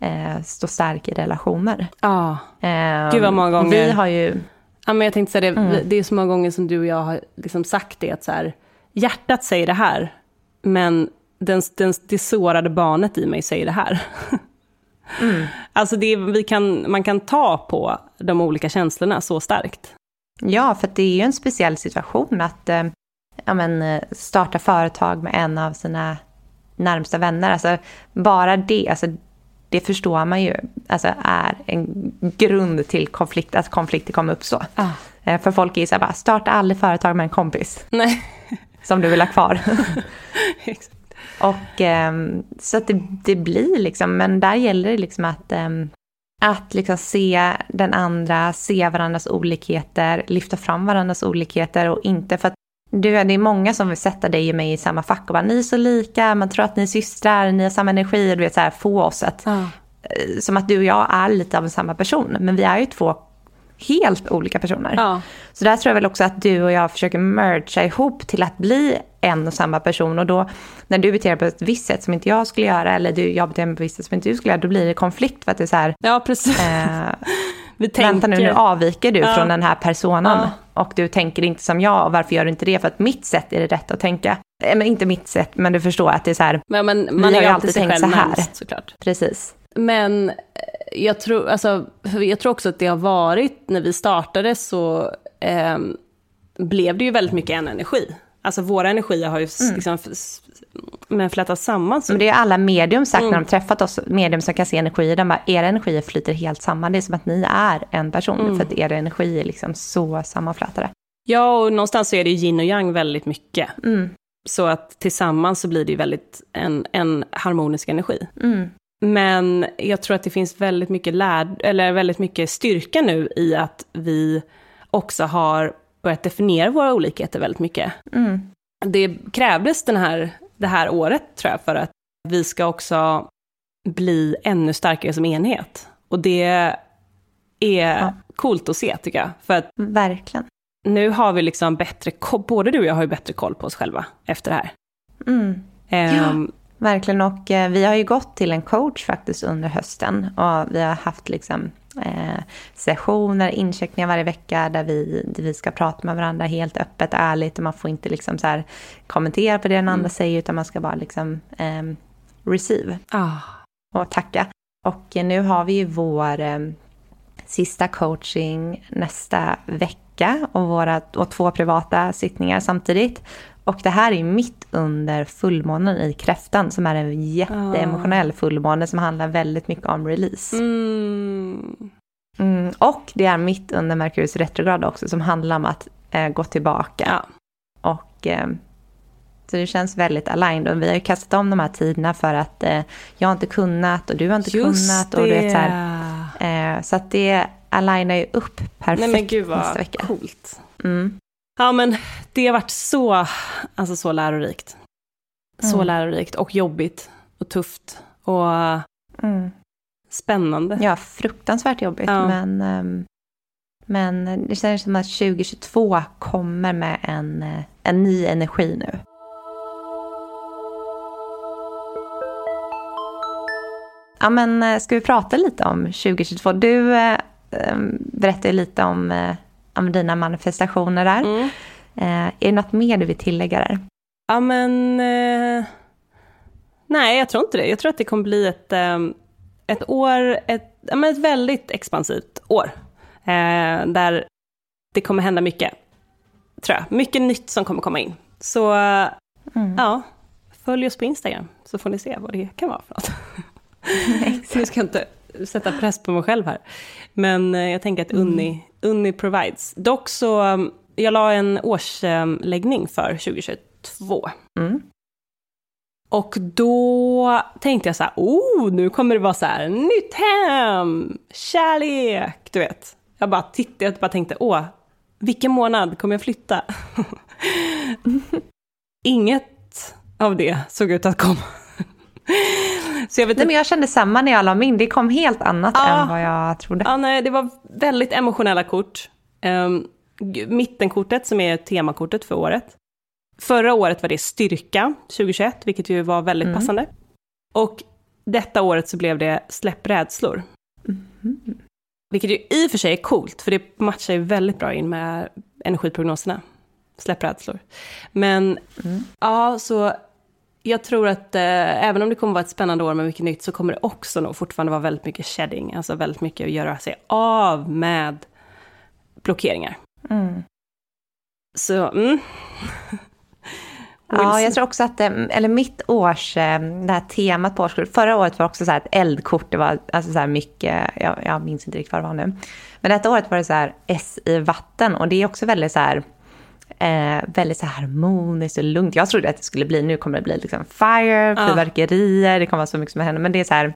eh, stå stark i relationer. Ja. Ehm, Gud vad många gånger- Vi har ju... Ja, men jag tänkte säga det, det är så många gånger som du och jag har liksom sagt det, att så här, hjärtat säger det här, men den, den, det sårade barnet i mig säger det här. Alltså det, vi kan, man kan ta på de olika känslorna så starkt. Ja, för det är ju en speciell situation att eh, ja, men, eh, starta företag med en av sina närmsta vänner. Alltså, bara det, alltså, det förstår man ju alltså, är en grund till konflikt, att konflikter kommer uppstå. Eh, För folk är ju så här, bara, starta aldrig företag med en kompis Nej, som du vill ha kvar. Och ehm, så att det, det blir liksom, men där gäller det liksom att ehm, att liksom se den andra, se varandras olikheter, lyfta fram varandras olikheter och inte för att du, det är många som vill sätta dig och mig i samma fack och bara ni är så lika, man tror att ni är systrar, ni har samma energi, du vet så här, få oss att, eh, som att du och jag är lite av samma person, men vi är ju två helt olika personer. Ja. Så där tror jag väl också att du och jag försöker mergea ihop till att bli en och samma person. Och då när du beter dig på ett visst sätt som inte jag skulle göra eller du, jag beter mig på ett visst sätt som inte du skulle göra, då blir det konflikt för att det är så här, ja, precis. eh, Vi tänker... vänta nu, nu avviker du Ja. från den här personen. Ja. Och du tänker inte som jag, och varför gör du inte det? För att mitt sätt är det rätt att tänka. Eh, Men inte mitt sätt, men du förstår att det är så här, Men, men Vi man har är ju alltid tänkt så här. närmst såklart. precis. Men eh, jag tror, alltså, jag tror också att det har varit, när vi startade så ehm, blev det ju väldigt mycket en energi. Alltså våra energier har ju s- liksom, men flätats samman. Men det är alla medium sagt Mm. när de träffat oss, medium som kan se energier, de bara, era energier flyter helt samman. Det är som att ni är en person, Mm. för att era energier är liksom så sammanflätade. Ja, och någonstans så är det ju yin och yang väldigt mycket. Mm. Så att tillsammans så blir det ju väldigt en, en harmonisk energi. Mm. Men jag tror att det finns väldigt mycket, lärd, eller väldigt mycket styrka nu i att vi också har börjat definiera våra olikheter väldigt mycket. Mm. Det krävdes den här, det här året tror jag för att vi ska också bli ännu starkare som enhet. Och det är Ja. coolt att se tycker jag. För att Verkligen. nu har vi liksom bättre koll, både du och jag har ju bättre koll på oss själva efter det här. Mm. Ehm, Verkligen, och eh, vi har ju gått till en coach faktiskt under hösten. Och vi har haft liksom eh, sessioner, incheckningar varje vecka där vi, där vi ska prata med varandra helt öppet, ärligt. Och man får inte liksom så här kommentera på det den andra säger, utan man ska bara liksom eh, receive ah, och tacka. Och eh, nu har vi ju vår eh, sista coaching nästa vecka och, våra, och två privata sittningar samtidigt. Och det här är mitt under fullmånen i kräftan som är en jätteemotionell fullmåne som handlar väldigt mycket om release. mm, Mm, och det är mitt under Merkurius retrograd också som handlar om att eh, gå tillbaka. ja. Och, eh, så det känns väldigt aligned. Och vi har ju kastat om de här tiderna för att eh, jag har inte kunnat och du har inte kunnat. Och du vet, så, här, eh, så att det alignar ju upp perfekt Nej men gud nästa vad vecka. coolt. Mm. Ja men det har varit så, alltså så lärorikt. Så Mm. lärorikt och jobbigt och tufft och Mm. spännande. Ja, fruktansvärt jobbigt. Ja. Men, ehm, men det känns som att 2022 kommer med en, eh, en ny energi nu. Ja, men eh, ska vi prata lite om 2022? Du eh, eh, berättade lite om, eh, om dina manifestationer där. Mm. Eh, är det något mer du vill tillägga där? Ja men, eh, nej jag tror inte det. Jag tror att det kommer bli ett, eh, ett år, ett, ja, men ett väldigt expansivt år. Eh, där det kommer hända mycket, tror jag. Mycket nytt som kommer komma in. Så Mm. ja, följ oss på Instagram så får ni se vad det kan vara för något. nu ska jag inte sätta press på mig själv här. Men eh, jag tänker att Unni, Unni provides. Dock så, um, jag la en årsläggning för 2022. Mm. Och då tänkte jag så här, oh, nu kommer det vara så här, nytt hem, kärlek, du vet. Jag bara tittade, jag bara tänkte, åh, vilken månad kommer jag flytta? Inget av det såg ut att komma. så jag vet Nej, men jag kände samma när jag la min. Det kom helt annat Ja. än vad jag trodde. Ja, nej, det var väldigt emotionella kort. Um, mittenkortet som är temakortet för året. Förra året var det styrka 2021, vilket ju var väldigt Mm. passande. Och detta året så blev det släpp rädslor. Mhm. Vilket ju i och för sig är coolt, för det matchar ju väldigt bra in med energiprognoserna. Släpp rädslor. Men Mm. ja, så jag tror att eh, även om det kommer vara ett spännande år med mycket nytt så kommer det också nog fortfarande vara väldigt mycket shedding, alltså väldigt mycket att göra sig av med blockeringar. Mm. Så, mm. Ja, jag tror också att, eh, eller mitt års, eh, det här temat på årskort, förra året var också så här ett eldkort, det var alltså så här mycket, jag, jag minns inte riktigt vad det var nu. Men detta året var det så här S i vatten och det är också väldigt så här, Eh, väldigt så här harmoniskt och lugnt. Jag trodde att det skulle bli, nu kommer det bli liksom fire, fyrverkerier, det kommer vara så mycket som händer. Men det är så här,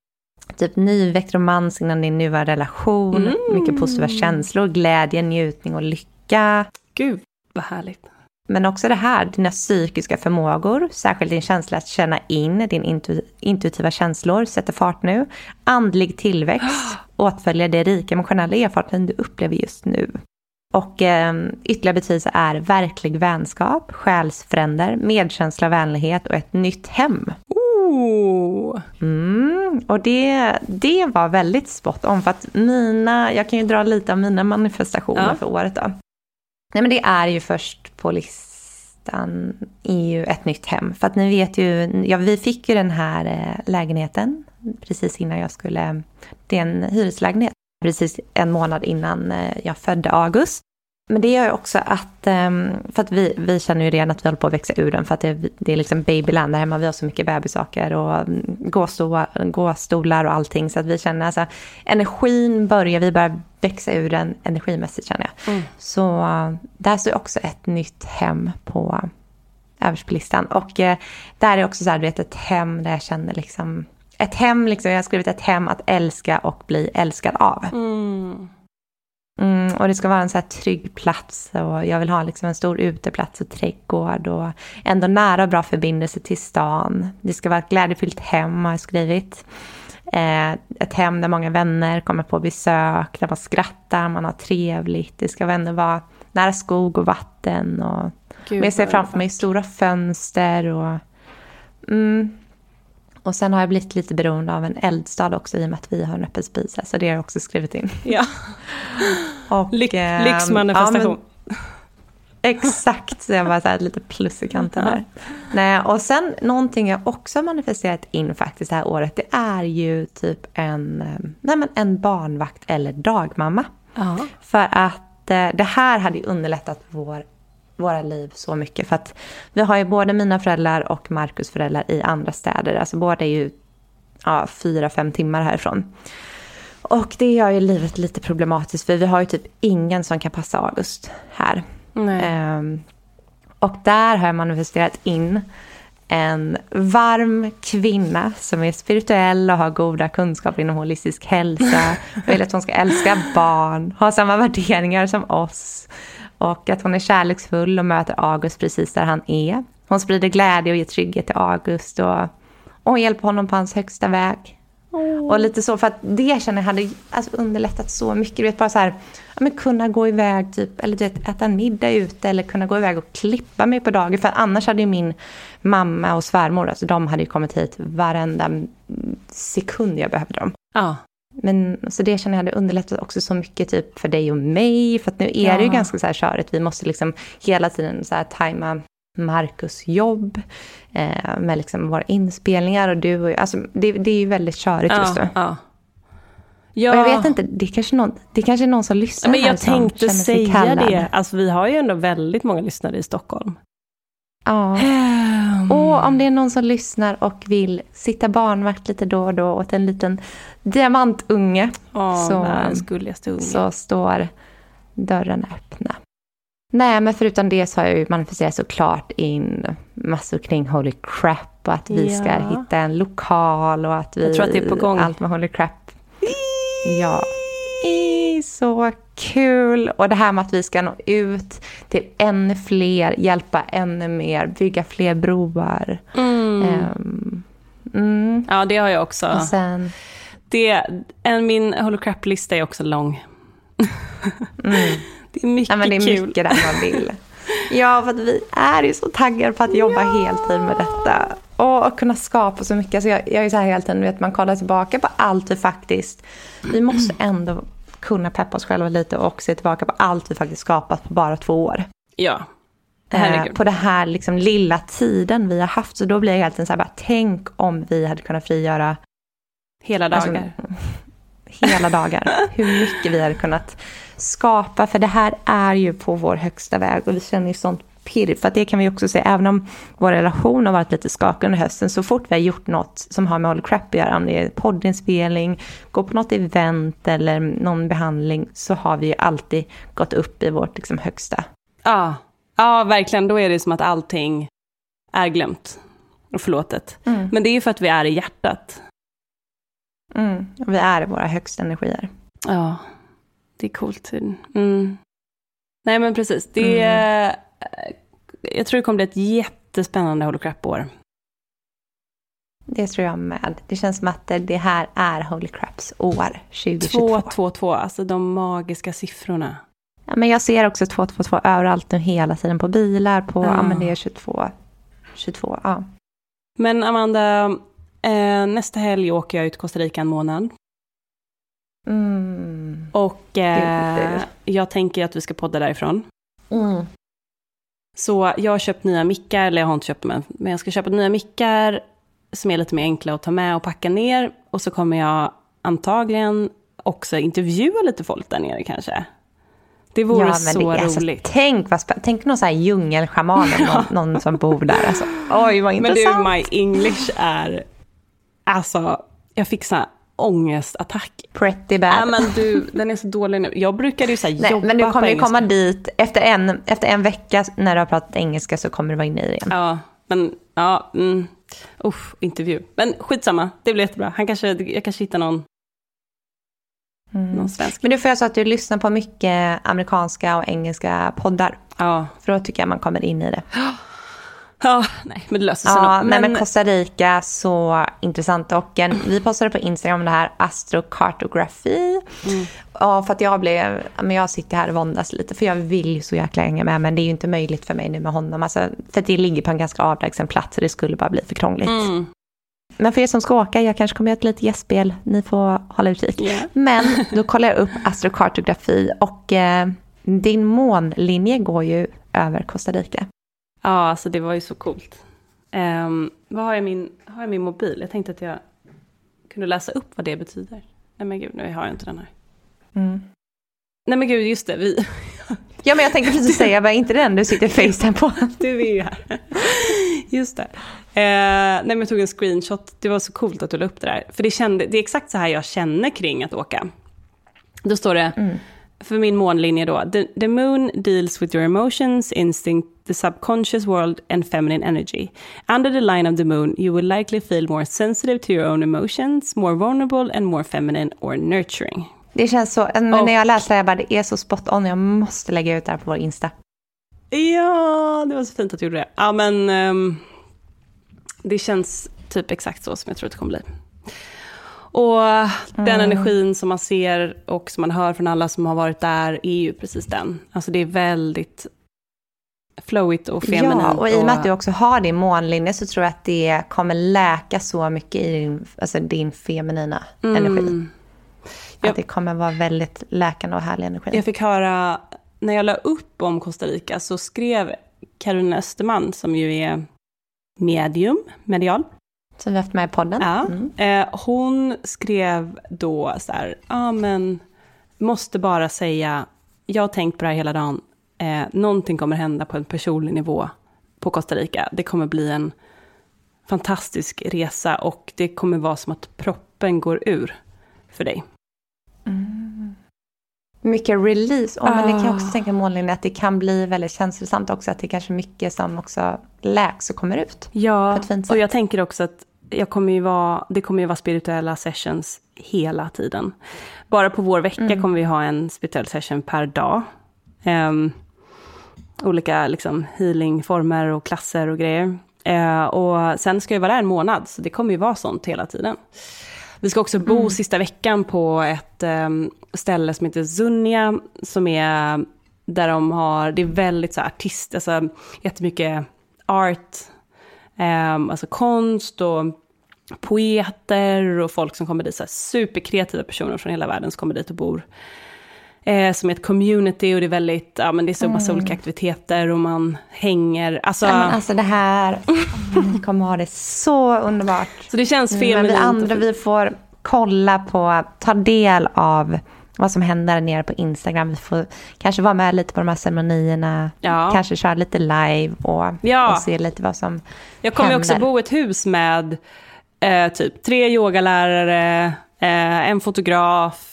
typ nyväckt romans innan din nuvarande relation, Mm. mycket positiva känslor, glädje, njutning och lycka. Gud, vad härligt. Men också det här, dina psykiska förmågor, särskilt din känsla att känna in din intu intuitiva känslor, sätter fart nu. Andlig tillväxt, åtföljer det rika emotionella erfarenheten du upplever just nu. Och eh, ytterligare betydelse är verklig vänskap, själsfränder, medkänsla, vänlighet och ett nytt hem. Mm, och det, det var väldigt spot on för att mina, jag kan ju dra lite av mina manifestationer Ja. för året då. Nej men det är ju först på listan är ju ett nytt hem. För att ni vet ju, ja, vi fick ju den här eh, lägenheten precis innan jag skulle, det är en hyreslägenhet, precis en månad innan eh, jag födde August. Men det gör ju också att, ehm, för att vi, vi känner ju redan att vi håller på att växa ur den för att det, det är liksom babyland där hemma, vi har så mycket bebissaker och mm, gåstolar, och allting så att vi känner alltså energin börjar, vi börjar växa ur den energimässigt känner jag. Mm. Så eh, där står också ett nytt hem på överst på listan och eh, där är också så här, du vet ett hem där jag känner liksom ett hem, liksom, jag har skrivit ett hem att älska och bli älskad av. Mm. Mm, och det ska vara en så här trygg plats och jag vill ha liksom en stor uteplats och trädgård och ändå nära och bra förbindelse till stan. Det ska vara ett glädjefyllt hem har jag skrivit. Eh, ett hem där många vänner kommer på besök, där man skrattar, man har trevligt. Det ska ändå vara nära skog och vatten. Och, Gud, men jag ser framför mig stora fönster och... Mm, och sen har jag blivit lite beroende av en eldstad också i och med att vi har en öppen spis här, så det har jag också skrivit in. Ja, Och, Lyx, ehm, lyxmanifestation. ja, men- Exakt, så jag bara så här lite plus i kanten där. Nej, och sen någonting jag också har manifesterat in faktiskt det här året, det är ju typ en, nej men en barnvakt eller dagmamma. ja. För att eh, det här hade ju underlättat vår, våra liv så mycket. För att vi har ju både mina föräldrar och Markus föräldrar i andra städer. Alltså båda är ju ja, fyra, fem timmar härifrån. Och det gör ju livet lite problematiskt för vi har ju typ ingen som kan passa August här. Ehm, och där har jag manifesterat in en varm kvinna som är spirituell och har goda kunskaper inom holistisk hälsa. Och vill att hon ska älska barn, ha samma värderingar som oss. Och att hon är kärleksfull och möter August precis där han är. Hon sprider glädje och ger trygghet till August och, och hon hjälper honom på hans högsta väg. Och lite så, för att det känner jag hade alltså, underlättat så mycket. Du vet, bara så här, ja, men kunna gå iväg, typ, eller du vet, äta en middag ute eller kunna gå iväg och klippa mig på dagen. För annars hade ju min mamma och svärmor, alltså, de hade ju kommit hit varenda sekund jag behövde dem. ja. Men så det känner jag hade underlättat också så mycket typ för dig och mig. För att nu är det ju Ja. ganska så här körigt. Vi måste liksom hela tiden så här tajma Marcus jobb eh, med liksom våra inspelningar och du och jag. Alltså det, det är ju väldigt körigt just nu. ja. Ja. Och jag vet inte, det är kanske någon, det är kanske någon som lyssnar Men här jag som tänkte säga det. Alltså vi har ju ändå väldigt många lyssnare i Stockholm. Ja. Och om det är någon som lyssnar och vill sitta barnvakt lite då och då åt en liten diamantunge Åh, så- unge. så står dörrarna öppna. Nej, men förutom det så har jag ju manifesterat såklart in massor kring Holy Crap och att vi ska Ja. hitta en lokal och att vi... Jag tror att det är på gång. Allt med Holy Crap. Ja. I, så kul! Och det här med att vi ska nå ut till ännu fler, hjälpa ännu mer, bygga fler broar. Mm. Ehm, mm. Ja, det har jag också. Och sen... Det, en, min holocrap-lista är också lång. Mm. Det är mycket Ja, det är kul. mycket där man vill. Ja, för att vi är ju så taggade på att jobba heltid med detta. Och att kunna skapa så mycket. Alltså jag, jag är så här hela tiden, vet, man kollar tillbaka på allt vi faktiskt... Vi måste ändå kunna peppa oss själva lite och se tillbaka på allt vi faktiskt skapat på bara två år. Ja. Eh, Herregud. på den här liksom lilla tiden vi har haft. Så då blir jag hela tiden så här, bara, tänk om vi hade kunnat frigöra Hela Alltså, dagar. hela dagar. Hur mycket vi hade kunnat skapa. För det här är ju på vår högsta väg och vi känner ju sånt pirr. För det kan vi också säga, även om vår relation har varit lite skakig under hösten, så fort vi har gjort något som har med All Crap att göra, om det är poddinspelning, gå på något event eller någon behandling, så har vi ju alltid gått upp i vårt liksom högsta. Ja, Ja, verkligen. Då är det som att allting är glömt och förlåtet. Mm. Men det är ju för att vi är i hjärtat. Mm. Vi är i våra högsta energier. Ja, det är coolt. Mm. Nej, men precis. Det är, Jag tror det kommer bli ett jättespännande Holy Crap-år. Det tror jag med. Det känns som att det här är Holy Craps år 2022. 222, alltså de magiska siffrorna. Ja, men jag ser också 222 överallt nu hela tiden på bilar, på, ja, Ja. men det är 22. 22, ja. Men Amanda, eh, nästa helg åker jag ut till Costa Rica en månad. Mm. Och eh, jag tänker att vi ska podda därifrån. Mm. Så jag har köpt nya mickar, eller jag har inte köpt dem men jag ska köpa nya mickar som är lite mer enkla att ta med och packa ner. Och så kommer jag antagligen också intervjua lite folk där nere kanske. Det vore så det alltså- roligt. tänk vad. Tänk någon sån här djungelschaman, någon, någon som bor där. Alltså. Oj, vad Men du, intressant. my English är... Alltså, jag fick så här ångestattack. Pretty bad. Nej men du, den är så dålig nu. Jag brukade ju så Nej, jobba men du kommer ju komma dit, efter en, efter en vecka när du har pratat engelska så kommer du vara inne i det igen. Ja, men ja, mm, usch, intervju. Men skitsamma, det blir jättebra. Han kanske, jag kanske hittar någon, någon svensk. Men du får jag så att du lyssnar på mycket amerikanska och engelska poddar. Ja, För då tycker jag man kommer in i det. ja nej, men det löser sig Ja, nog. nej, men Costa Rica, så intressant. Och en, vi postade på Instagram det här astrokartografi. Ja, för att jag blev, men jag sitter här och våndas lite för jag vill ju så jäkla hänga med men det är ju inte möjligt för mig nu med honom. Alltså, för att det ligger på en ganska avlägsen plats så det skulle bara bli för krångligt. Mm, Men för er som ska åka, jag kanske kommer göra ett litet gästspel, ni får hålla utkik. yeah. Men då kollar jag upp astrokartografi och eh, din månlinje går ju över Costa Rica. Ja, alltså det var ju så coolt. Um, vad har jag, min, har jag min mobil? Jag tänkte att jag kunde läsa upp vad det betyder. Nej men gud, nu har jag inte den här. Mm. Nej men gud, just det, vi, Ja men jag tänkte precis säga, var inte den du sitter Facetime på? du är ju här. Just det. Eh, nej men jag tog en screenshot, det var så coolt att du la upp det där. För det, kände, det är exakt så här jag känner kring att åka. Då står det, Mm. För min månlinje då, the, the moon deals with your emotions, instinct, the subconscious world and feminine energy. Under the line of the moon you will likely feel more sensitive to your own emotions, more vulnerable and more feminine or nurturing. Det känns så, men Och- när jag läste det jag bara, det är så spot on, jag måste lägga ut det här på vår Insta. Ja, det var så fint att du gjorde det. Ja, men ehm, det känns typ exakt så som jag tror att det kommer bli. Och den energin som man ser och som man hör från alla som har varit där är ju precis den. Alltså det är väldigt flowigt och feminint. Ja, och i och med att du också har din månlinje så tror jag att det kommer läka så mycket i din, alltså din feminina energi. Mm. Ja. Att det kommer vara väldigt läkande och härlig energi. Jag fick höra, när jag la upp om Costa Rica så skrev Carolina Österman, som ju är medium, medial, Som vi haft med i podden. Ja, Mm. eh, hon skrev då så här, ja men, måste bara säga, jag har tänkt på det här hela dagen, eh, någonting kommer hända på en personlig nivå på Costa Rica. Det kommer bli en fantastisk resa och det kommer vara som att proppen går ur för dig. Mycket release. Och, Men det kan jag också Ah. tänka månlinjen att det kan bli väldigt känslosamt också. Att det kanske är mycket som också läks och kommer ut. Ja, och jag tänker också att jag kommer ju vara, det kommer ju vara spirituella sessions hela tiden. Bara på vår vecka Mm. kommer vi ha en spirituell session per dag. Ehm, olika liksom, healingformer och klasser och grejer. Eh, och sen ska jag vara där en månad, så det kommer ju vara sånt hela tiden. Vi ska också bo sista veckan på ett ehm, ställe som heter Zunja, som är där de har, det är väldigt så här artist, alltså jättemycket art, ehm, alltså konst och poeter och folk som kommer dit, så här superkreativa personer från hela världen som kommer dit och bor. Eh, som är ett community och det är väldigt, ja men det är så massa olika aktiviteter och man hänger, alltså, Ja, men alltså det här, ni kommer ha det så underbart. så det känns Men vi feminint. och andra vi får kolla på, ta del av vad som händer där nere på Instagram. Vi får kanske vara med lite på de här ceremonierna. Ja. Kanske köra lite live och, Ja. och se lite vad som Jag kommer ju också händer. bo i ett hus med eh, typ tre yogalärare, eh, en fotograf,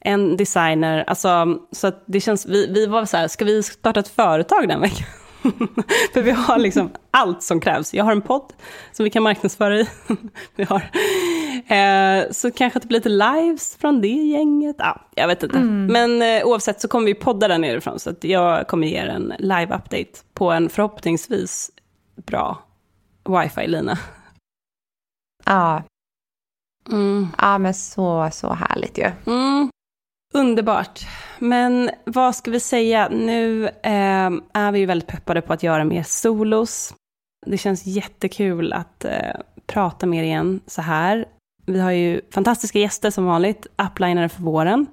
en designer. Alltså, så det känns, vi, vi var så här, ska vi starta ett företag den veckan? För vi har liksom allt som krävs. Jag har en podd som vi kan marknadsföra i. vi har. Eh, så kanske det blir lite lives från det gänget. Ja, jag vet inte. Mm. Men eh, oavsett så kommer vi podda där nerifrån. Så att jag kommer ge er en live-update på en förhoppningsvis bra wifi-lina. Ja. Mm. Ja, men så, så härligt ju. Mm. Underbart. Men vad ska vi säga? Nu eh, är vi ju väldigt peppade på att göra mer solos. Det känns jättekul att eh, prata mer igen så här. Vi har ju fantastiska gäster som vanligt, uplinare för våren.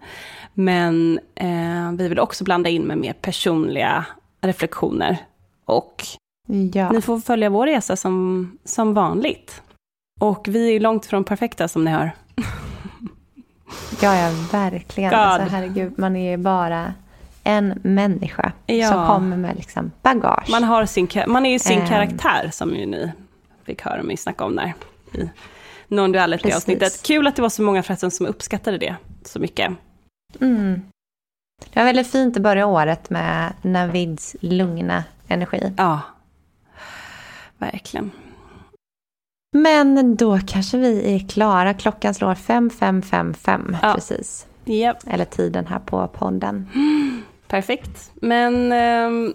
Men eh, vi vill också blanda in med mer personliga reflektioner. Och ja. ni får följa vår resa som, som vanligt. Och vi är långt från perfekta som ni hör. Ja, ja verkligen. Alltså, herregud, man är bara en människa ja. som kommer med liksom bagage. Man, har sin, man är ju sin um, karaktär, som ju ni fick höra mig snacka om där i non-duality-avsnittet. Kul att det var så många förresten som uppskattade det så mycket. Mm. Det var väldigt fint att börja året med Navids lugna energi. Ja, verkligen. Men då kanske vi är klara. Klockan slår 5555 ja. precis. Yep. Eller tiden här på podden. Perfekt. Men ähm,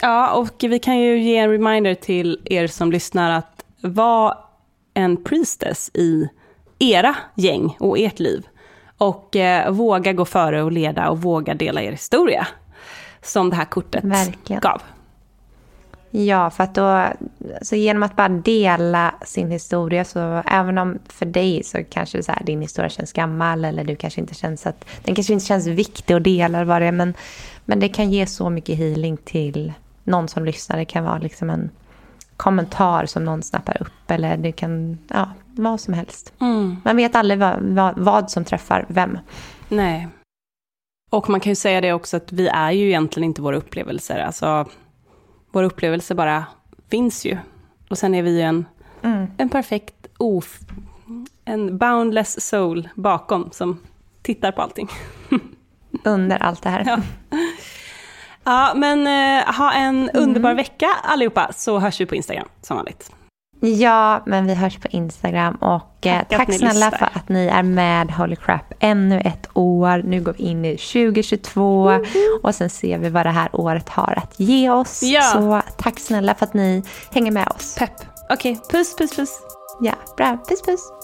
ja, och vi kan ju ge en reminder till er som lyssnar att vara en priestess i era gäng och ert liv. Och äh, våga gå före och leda och våga dela er historia. Som det här kortet Verkligen. gav. Ja, för att då, så genom att bara dela sin historia, så även om för dig så kanske så här, din historia känns gammal eller du kanske inte känns att, den kanske inte känns viktig att dela vad det är, men, men det kan ge så mycket healing till någon som lyssnar. Det kan vara liksom en kommentar som någon snappar upp eller det kan, ja, vad som helst. Mm. Man vet aldrig vad, vad, vad som träffar vem. Nej. Och man kan ju säga det också att vi är ju egentligen inte våra upplevelser. Alltså, vår upplevelse bara finns ju. Och sen är vi ju en, mm. en perfekt, of, en boundless soul bakom som tittar på allting. Under allt det här. Ja, ja men eh, ha en mm. underbar vecka allihopa, så hörs vi på Instagram som vanligt. Ja, men vi hörs på Instagram och eh, tack, tack snälla för att ni är med Holy Crap ännu ett år. Nu går vi in i 2022 mm och sen ser vi vad det här året har att ge oss. Ja. Så tack snälla för att ni hänger med oss. Pepp. Okej, okay. puss puss puss. Ja, bra. Puss puss.